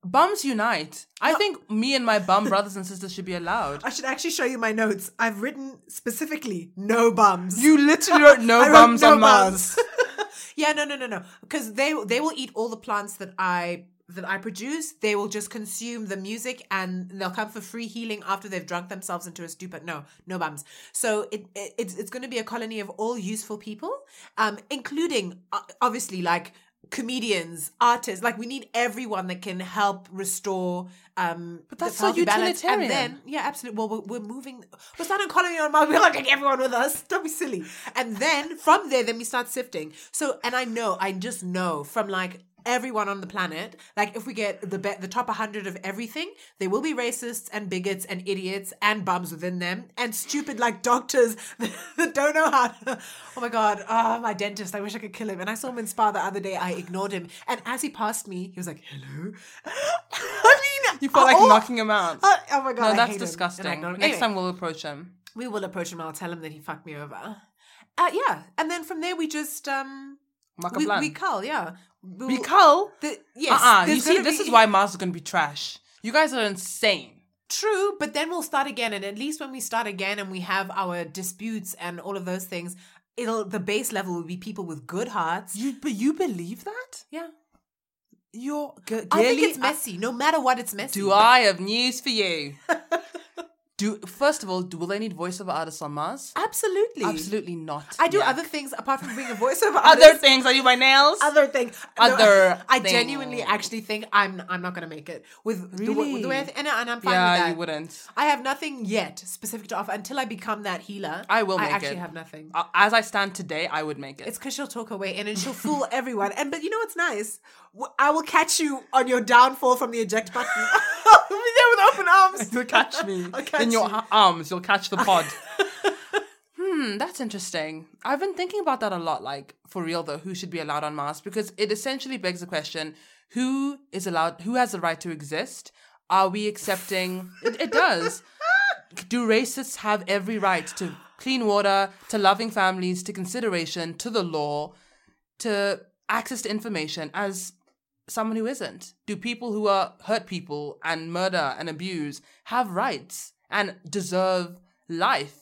Bums unite. I think me and my bum brothers and sisters should be allowed. I should actually show you my notes. I've written specifically no bums. You literally wrote no I wrote bums no on Mars. bums. yeah, no, no, no, no. Because they they will eat all the plants that I that I produce. They will just consume the music and they'll come for free healing after they've drunk themselves into a stupor. No, no bums. So it, it it's it's going to be a colony of all useful people, um, including uh, obviously like comedians, artists. Like we need everyone that can help restore. Um, But that's the so balance. And utilitarian. then yeah, absolutely. Well, we're, we're moving. We're starting colony on Mars. We're gonna everyone with us. Don't be silly. And then from there, then we start sifting. So, and I know, I just know from like everyone on the planet, like if we get the be- the top 100 of everything, there will be racists and bigots and idiots and bums within them and stupid like doctors that don't know how to. Oh my god, oh my dentist, I wish I could kill him. And I saw him in Spa the other day. I ignored him, and as he passed me, he was like, "Hello." I mean, You felt like oh, knocking him out. Oh, oh my god! no, that's hate him. And I disgusting. Next Anyway, time we'll approach him. we will approach him. and I'll tell him that he fucked me over. Uh, yeah, and then from there we just um Maka we, plan. we cull. Yeah, We cull? The, yes, uh-uh. You see, this be- is why Mars is going to be trash. You guys are insane. True, but then we'll start again, and at least when we start again and we have our disputes and all of those things, it'll the base level will be people with good hearts. You, but you believe that? yeah, You're g- I think it's messy. no matter what, it's messy. Do I have news for you? Do first of all, do will they need voiceover artists on Mars? Absolutely. Absolutely not. I do Yeah. other things apart from being a voiceover other things. Are you my nails? other things. Other I thing. genuinely actually think I'm I'm not gonna make it with the, with the way I Really? th- and, I- and I'm fine yeah, with that. you wouldn't. I have nothing yet specific to offer until I become that healer. I will make it. I actually it. have nothing. As I stand today, I would make it. It's because she'll talk her way in and she'll fool everyone. And but you know what's nice? I will catch you on your downfall from the eject button. I'll be there with open arms. You'll catch me I'll catch in your ha- arms. You'll catch the pod. hmm, that's interesting. I've been thinking about that a lot. Like for real though, who should be allowed on Mars? Because it essentially begs the question: Who is allowed? Who has the right to exist? Are we accepting? it, it does. Do racists have every right to clean water, to loving families, to consideration, to the law, to access to information as someone who isn't? Do people who are hurt people and murder and abuse have rights and deserve life?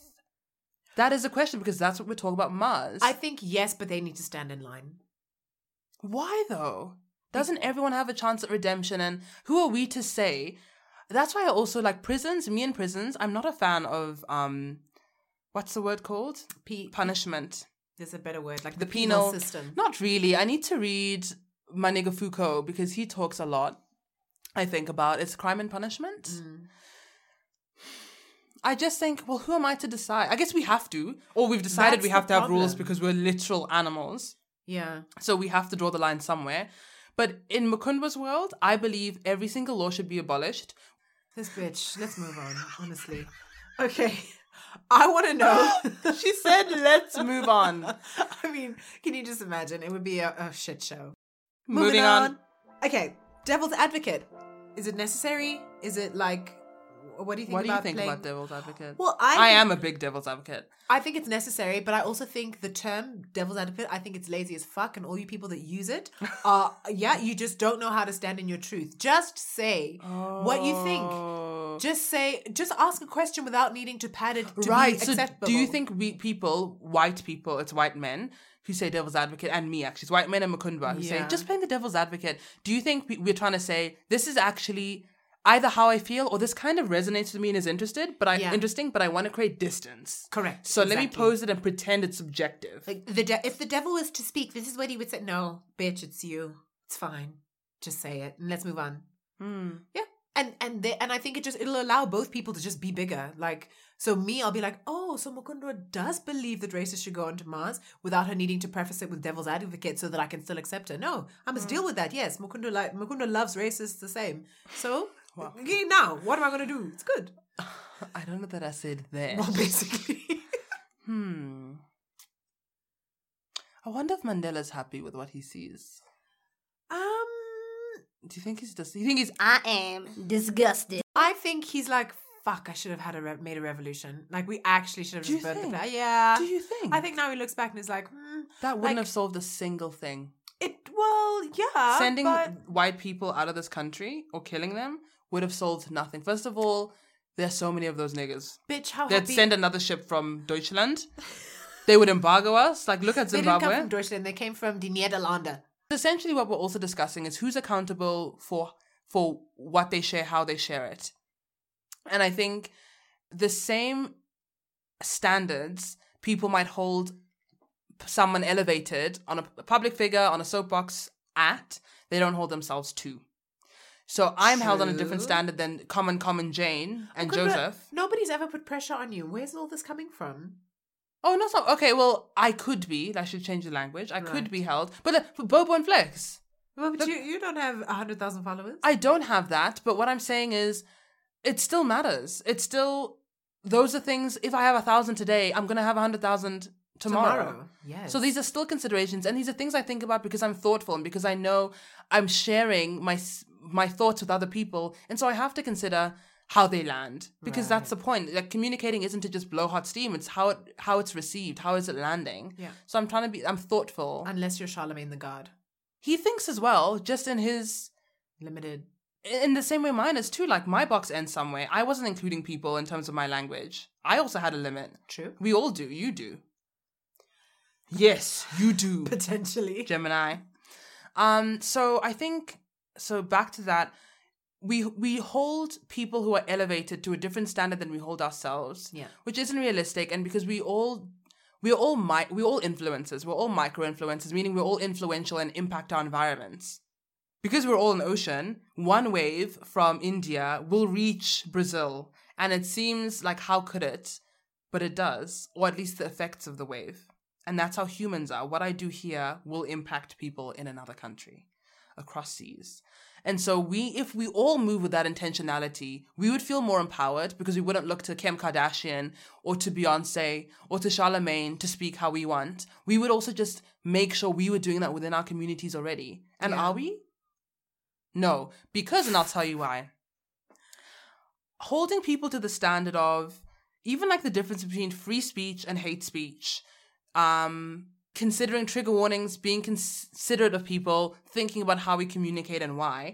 That is a question because that's what we're talking about Mars. I think yes, but they need to stand in line. Why though? Doesn't everyone have a chance at redemption? And who are we to say? That's why I also like prisons. Me and prisons. I'm not a fan of um, what's the word called? P- Punishment. There's a better word, like The the, penal, penal system. Not really. I need to read my nigga Foucault because he talks a lot. I think about it's crime and punishment. Mm. I just think, well, who am I to decide? I guess we have to, or we've decided That's we have to have rules because we're literal animals. Yeah. So we have to draw the line somewhere. But in Mukundwa's world, I believe every single law should be abolished. This bitch. Let's move on, honestly. Okay. I want to know. She said, let's move on. I mean, can you just imagine? It would be a, a shit show. Moving on. Okay. Devil's advocate. Is it necessary? Is it like. What do you think What do you about think playing- about devil's advocate? Well, I I am a big devil's advocate. I think it's necessary, but I also think the term devil's advocate, I think it's lazy as fuck, and all you people that use it are, yeah, you just don't know how to stand in your truth. Just say what you think. Oh. Just say, just ask a question without needing to pad it to right. So acceptable. do you think we people, white people, it's white men who say devil's advocate, and me actually, it's white men and Mukundwa who say just playing the devil's advocate. Do you think we're trying to say this is actually either how I feel or this kind of resonates with me and is interested, but I Yeah. interesting, but I want to create distance. Correct, So let me pose it and pretend it's subjective. Like the de- if the devil was to speak, this is what he would say. No, bitch, it's you. It's fine. Just say it and let's move on. Hmm. Yeah. And and they, and I think it just it'll allow both people to just be bigger. Like so me, I'll be like, oh, so Mukundwa does believe that racists should go onto Mars without her needing to preface it with devil's advocate so that I can still accept her. No, I must deal with that. Yes, Mukundwa like Mukundwa loves racists the same. So okay, now what am I gonna do? It's good. I don't know that I said that. Well, basically. Hmm. I wonder if Mandela's happy with what he sees. um Do you think he's just? You think he's? I am disgusted. I think he's like, fuck, I should have had a re- made a revolution. Like, we actually should have Do you just think? the place. Yeah. Do you think? I think now he looks back and is like, hmm, that wouldn't like- have solved a single thing. it, well, yeah. Sending but white people out of this country or killing them would have solved nothing. First of all, there's so many of those niggas. bitch, how They'd happy. send another ship from Deutschland. they would embargo us. Like, look at they didn't come Zimbabwe. from Deutschland, they came from the Nederlanden. essentially what we're also discussing is who's accountable for for what they share how they share it and i think the same standards people might hold someone elevated on a public figure on a soapbox at they don't hold themselves to so i'm held on a different standard than common common jane and Okay, but joseph Nobody's ever put pressure on you. Where's all this coming from? oh no so okay well i could be i should change the language i could be held but, uh, but bobo and flex Well, but you, you don't have 100,000 followers. I don't have that, but what I'm saying is it still matters. It's still those are things if I have a thousand today, I'm gonna have a hundred thousand tomorrow. Yes. So these are still considerations and these are things I think about because I'm thoughtful and because I know I'm sharing my s- my thoughts with other people and so I have to consider how they land because that's the point. Like communicating isn't to just blow hot steam it's how it how it's received how is it landing. Yeah. so i'm trying to be i'm thoughtful. Unless you're Charlemagne the God. he thinks as well just in his Limited. in the same way mine is too. Like my box ends somewhere. I wasn't including people in terms of my language. I also had a limit. True. we all do. You do. Yes you do. Potentially. gemini. Um so i think so back to that we we hold people who are elevated to a different standard than we hold ourselves. Yeah. Which isn't realistic and because we all we're all mi- we're all influencers. We're all micro influencers, meaning we're all influential and impact our environments. Because we're all an ocean, one wave from India will reach Brazil. And it seems like how could it? But it does, or at least the effects of the wave. And that's how humans are. What I do here will impact people in another country across seas. And so we if we all move with that intentionality, we would feel more empowered because we wouldn't look to Kim Kardashian or to Beyonce or to Charlemagne to speak how we want. We would also just make sure we were doing that within our communities already. And Yeah. are we? No, because and I'll tell you why. Holding people to the standard of even like the difference between free speech and hate speech, um, considering trigger warnings, being considerate of people, thinking about how we communicate and why.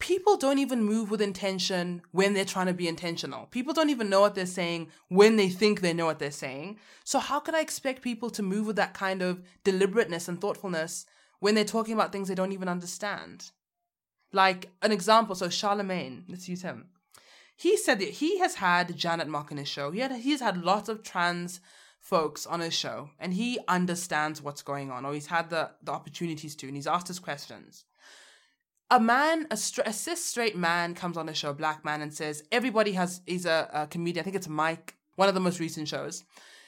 People don't even move with intention when they're trying to be intentional. People don't even know what they're saying when they think they know what they're saying. So, how could I expect people to move with that kind of deliberateness and thoughtfulness when they're talking about things they don't even understand? Like an example, so Charlemagne, let's use him. He said that he has had Janet Mock on his show. He had he's had lots of trans folks on his show, and he understands what's going on, or he's had the, the opportunities to, and he's asked us questions. A man, a, stra- a cis straight man, comes on the show, a black man, and says everybody has. He's a, a comedian. I think it's Mike, one of the most recent shows.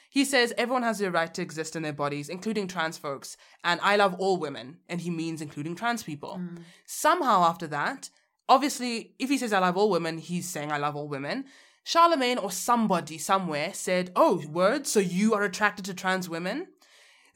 He says everyone has the right to exist in their bodies, including trans folks, and I love all women, and he means including trans people. Hmm. Somehow after that, obviously, if he says I love all women, he's saying I love all women. Charlemagne or somebody somewhere said, Oh, word, so you are attracted to trans women?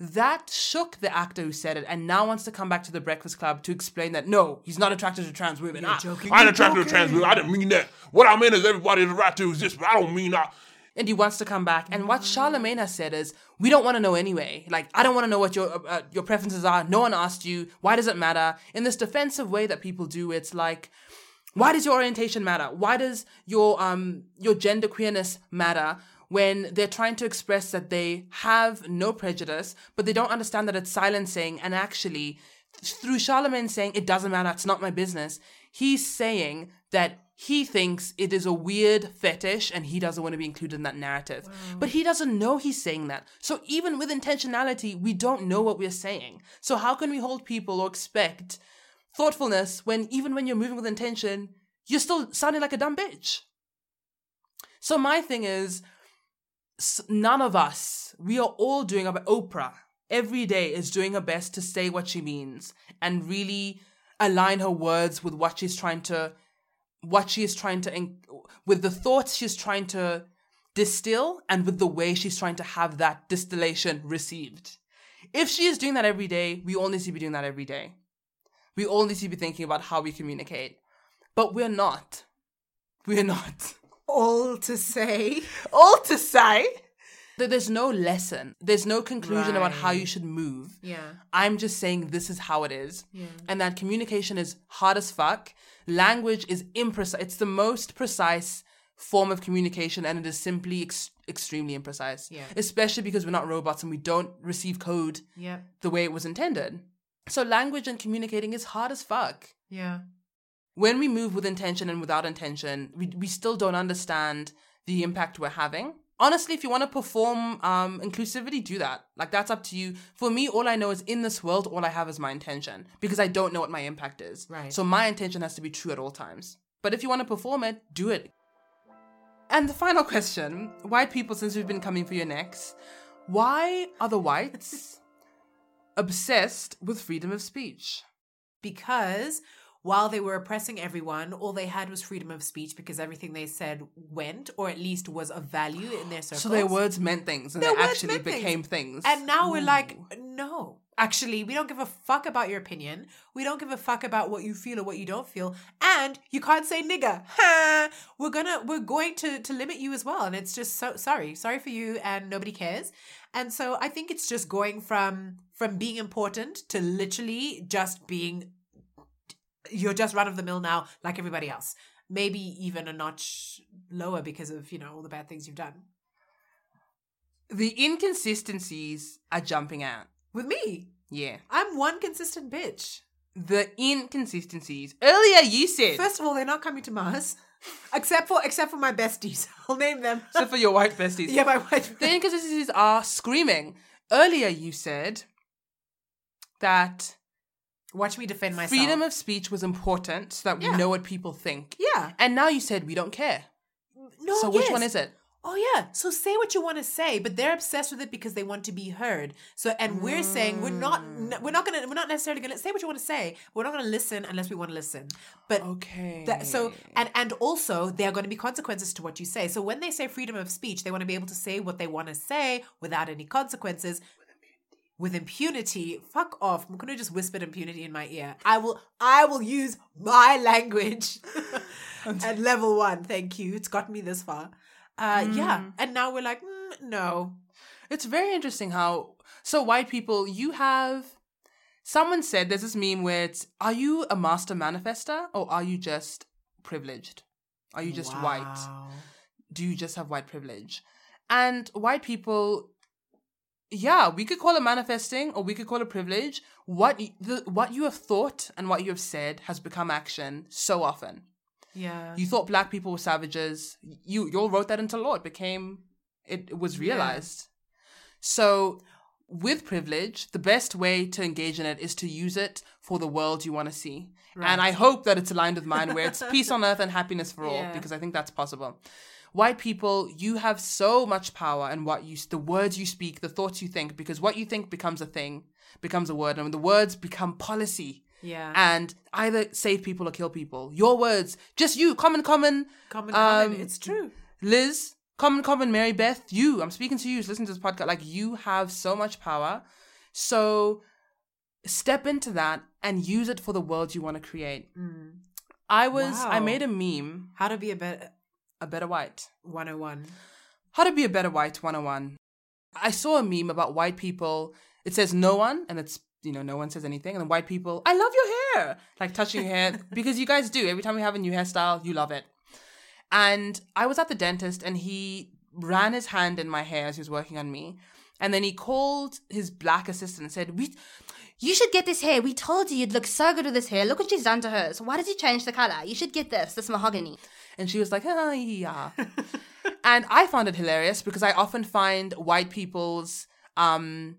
That shook the actor who said it and now wants to come back to the Breakfast Club to explain that no, he's not attracted to trans women. I- I ain't attracted to trans women. I didn't mean that. What I meant is everybody has a right to exist, but I don't mean that. and he wants to come back. And what Charlemagne has said is, we don't want to know anyway. Like, I don't want to know what your uh, your preferences are. No one asked you. Why does it matter? In this defensive way that people do, it's like, why does your orientation matter? Why does your um your gender queerness matter? When they're trying to express that they have no prejudice, but they don't understand that it's silencing, and actually, through Charlemagne saying it doesn't matter, it's not my business, he's saying that he thinks it is a weird fetish and he doesn't want to be included in that narrative. But he doesn't know he's saying that. So even with intentionality, we don't know what we're saying. So how can we hold people or expect thoughtfulness when even when you're moving with intention, you're still sounding like a dumb bitch? So my thing is, none of us, we are all doing our Oprah every day is doing her best to say what she means and really align her words with what she's trying to what she is trying to with the thoughts she's trying to distill and with the way she's trying to have that distillation received. If she is doing that every day, we all need to be doing that every day. We all need to be thinking about how we communicate. But we're not. We're not. All to say. All to say that there's no lesson, there's no conclusion about how you should move. Yeah. I'm just saying this is how it is. Yeah. And that communication is hard as fuck. Language is imprecise. It's the most precise form of communication and it is simply ex- extremely imprecise. Yeah. Especially because we're not robots and we don't receive code Yeah. the way it was intended. So language and communicating is hard as fuck. Yeah. When we move with intention and without intention, we, we still don't understand the impact we're having. Honestly, if you want to perform um, inclusivity, do that. Like, that's up to you. For me, all I know is in this world, all I have is my intention because I don't know what my impact is. Right. So, my intention has to be true at all times. But if you want to perform it, do it. And the final question white people, since we've been coming for your necks, why are the whites obsessed with freedom of speech? Because while they were oppressing everyone, all they had was freedom of speech because everything they said went, or at least was of value in their circles. So their words meant things and Their they actually meant things. became things. And now we're Ooh. like, no. Actually, we don't give a fuck about your opinion. We don't give a fuck about what you feel or what you don't feel. And you can't say nigger. We're gonna we're going to to limit you as well. And it's just so sorry. Sorry for you and nobody cares. And so I think it's just going from from being important to literally just being you're just run of the mill now like everybody else. Maybe even a notch lower because of, you know, all the bad things you've done. the inconsistencies are jumping out. With me, Yeah. I'm one consistent bitch. the inconsistencies. Earlier, you said First of all, they're not coming to Mars, except for except for my besties. I'll name them. Except for your white besties. yeah, my white. The inconsistencies are screaming. Earlier, you said that Watch me defend myself. freedom of speech was important so that we Yeah. know what people think. yeah. And now you said we don't care. No. so which yes. one is it? Oh yeah. So say what you want to say, but they're obsessed with it because they want to be heard. So and we're saying we're not we're not gonna we're not necessarily gonna say what you want to say. We're not gonna listen unless we want to listen. But Okay. that, so and and also there are going to be consequences to what you say. So when they say freedom of speech, they want to be able to say what they want to say without any consequences. With impunity, fuck off. I'm gonna just whisper impunity in my ear. I will I will use my language at level one. Thank you. It's gotten me this far. Uh yeah. And now we're like, mm, no. It's very interesting how so white people you have someone said there's this meme where it's are you a master manifester or are you just privileged? Are you just white? Do you just have white privilege? And white people yeah, we could call it manifesting or we could call it privilege. What the what you have thought and what you have said has become action so often. Yeah. You thought black people were savages. You you all wrote that into law. It became it, it was realized. So with privilege, the best way to engage in it is to use it for the world you want to see. And I hope that it's aligned with mine where it's peace on earth and happiness for all, Yeah. because I think that's possible. White people, you have so much power in what you the words you speak, the thoughts you think, because what you think becomes a thing, becomes a word, and the words become policy yeah. and either save people or kill people. Your words, just you, common, common, common, common. um, It's true. Liz, common, common, Mary Beth, you. I'm speaking to you. Listen to this podcast. Like you have so much power. So step into that and use it for the world you want to create. I was, I made a meme, How to be a better a better white. 101. How to be a better white 101. I saw a meme about white people. It says no one, and it's you know no one says anything, and then white people, I love your hair, like touching your hair because you guys do. Every time we have a new hairstyle, you love it. And I was at the dentist, and he ran his hand in my hair as he was working on me, and then he called his black assistant and said, "We." You should get this hair. We told you you'd look so good with this hair. Look what she's done to hers. Why did you change the color? You should get this, this mahogany. And she was like, ah, yeah. and I found it hilarious because I often find white people's um,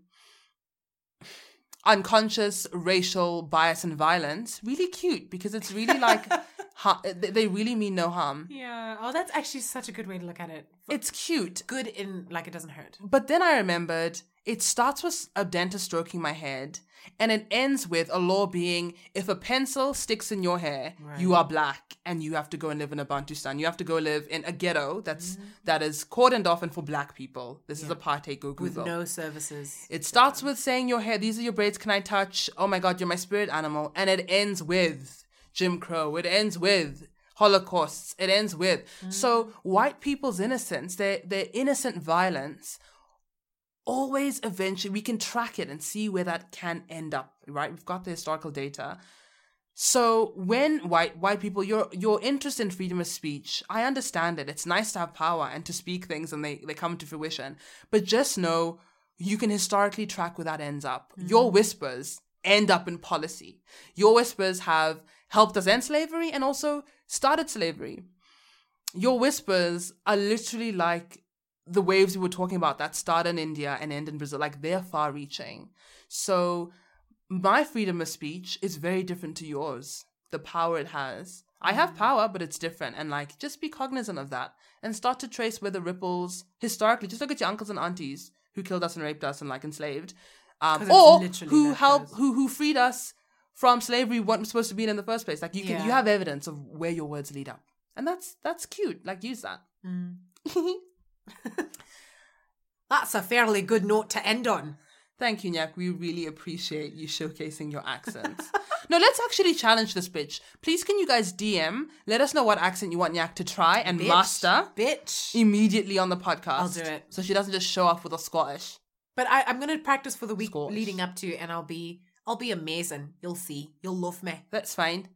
unconscious racial bias and violence really cute because it's really like ha- they they really mean no harm. Yeah. Oh, that's actually such a good way to look at it. It's cute. Good in like it doesn't hurt. But then I remembered it starts with a dentist stroking my head and it ends with a law being if a pencil sticks in your hair, you are black and you have to go and live in a Bantustan. You have to go live in a ghetto that's mm-hmm. that is cordoned off and for black people. This is apartheid. Go With no services. It starts with saying your hair, these are your braids, can I touch? Oh my god, you're my spirit animal. And it ends with Jim Crow. It ends with Holocausts. It ends with. Mm-hmm. So white people's innocence, their their innocent violence, always eventually we can track it and see where that can end up, right? We've got the historical data. So when white white people, your your interest in freedom of speech, I understand it. It's nice to have power and to speak things and they, they come to fruition. But just know you can historically track where that ends up. Mm. Your whispers end up in policy. Your whispers have helped us end slavery and also started slavery. Your whispers are literally like the waves we were talking about that start in India and end in Brazil. Like they're far reaching. So my freedom of speech is very different to yours. The power it has. I have power, but it's different. And like, just be cognizant of that and start to trace where the ripples historically. Just look at your uncles and aunties who killed us and raped us and like enslaved, um, or who helped, who who freed us from slavery. wasn't supposed to be in in the first place. Like you can, you have evidence of where your words lead up, and that's that's cute. Like use that. That's a fairly good note to end on. Thank you, Nyak. We really appreciate you showcasing your accents. no, let's actually challenge this bitch. Please, can you guys DM? Let us know what accent you want Nyak to try and Bitch. master Bitch. immediately on the podcast. I'll do it. So she doesn't just show up with a Scottish. But I, I'm gonna practice for the week Scottish. leading up to, and I'll be I'll be amazing. You'll see. You'll love me. That's fine.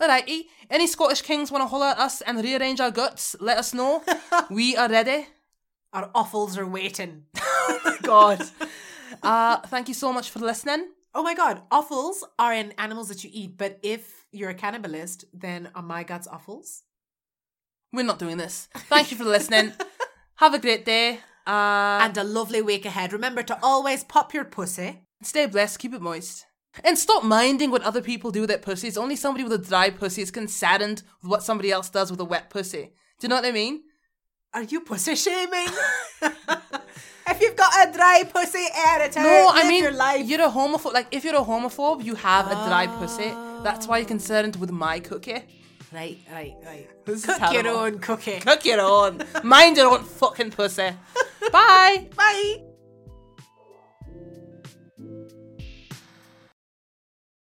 Alrighty. Any Scottish kings want to holler at us and rearrange our guts? Let us know. we are ready. Our offals are waiting. Oh my god. Uh, thank you so much for listening. Oh my god, offals are in animals that you eat, but if you're a cannibalist, then are my guts offals? We're not doing this. Thank you for listening. Have a great day. Uh, And a lovely week ahead. Remember to always pop your pussy. stay blessed. Keep it moist. And stop minding what other people do with their pussies. Only somebody with a dry pussy is concerned with what somebody else does with a wet pussy. Do you know what I mean? Are you pussy shaming? if you've got a dry pussy, air it out. No, I mean your life. you're a homophobe. Like if you're a homophobe, you have a dry pussy. That's why you're concerned with my cookie. Right, right, right. This is Cook your own cookie. Cook your own. Mind your own fucking pussy. Bye. Bye.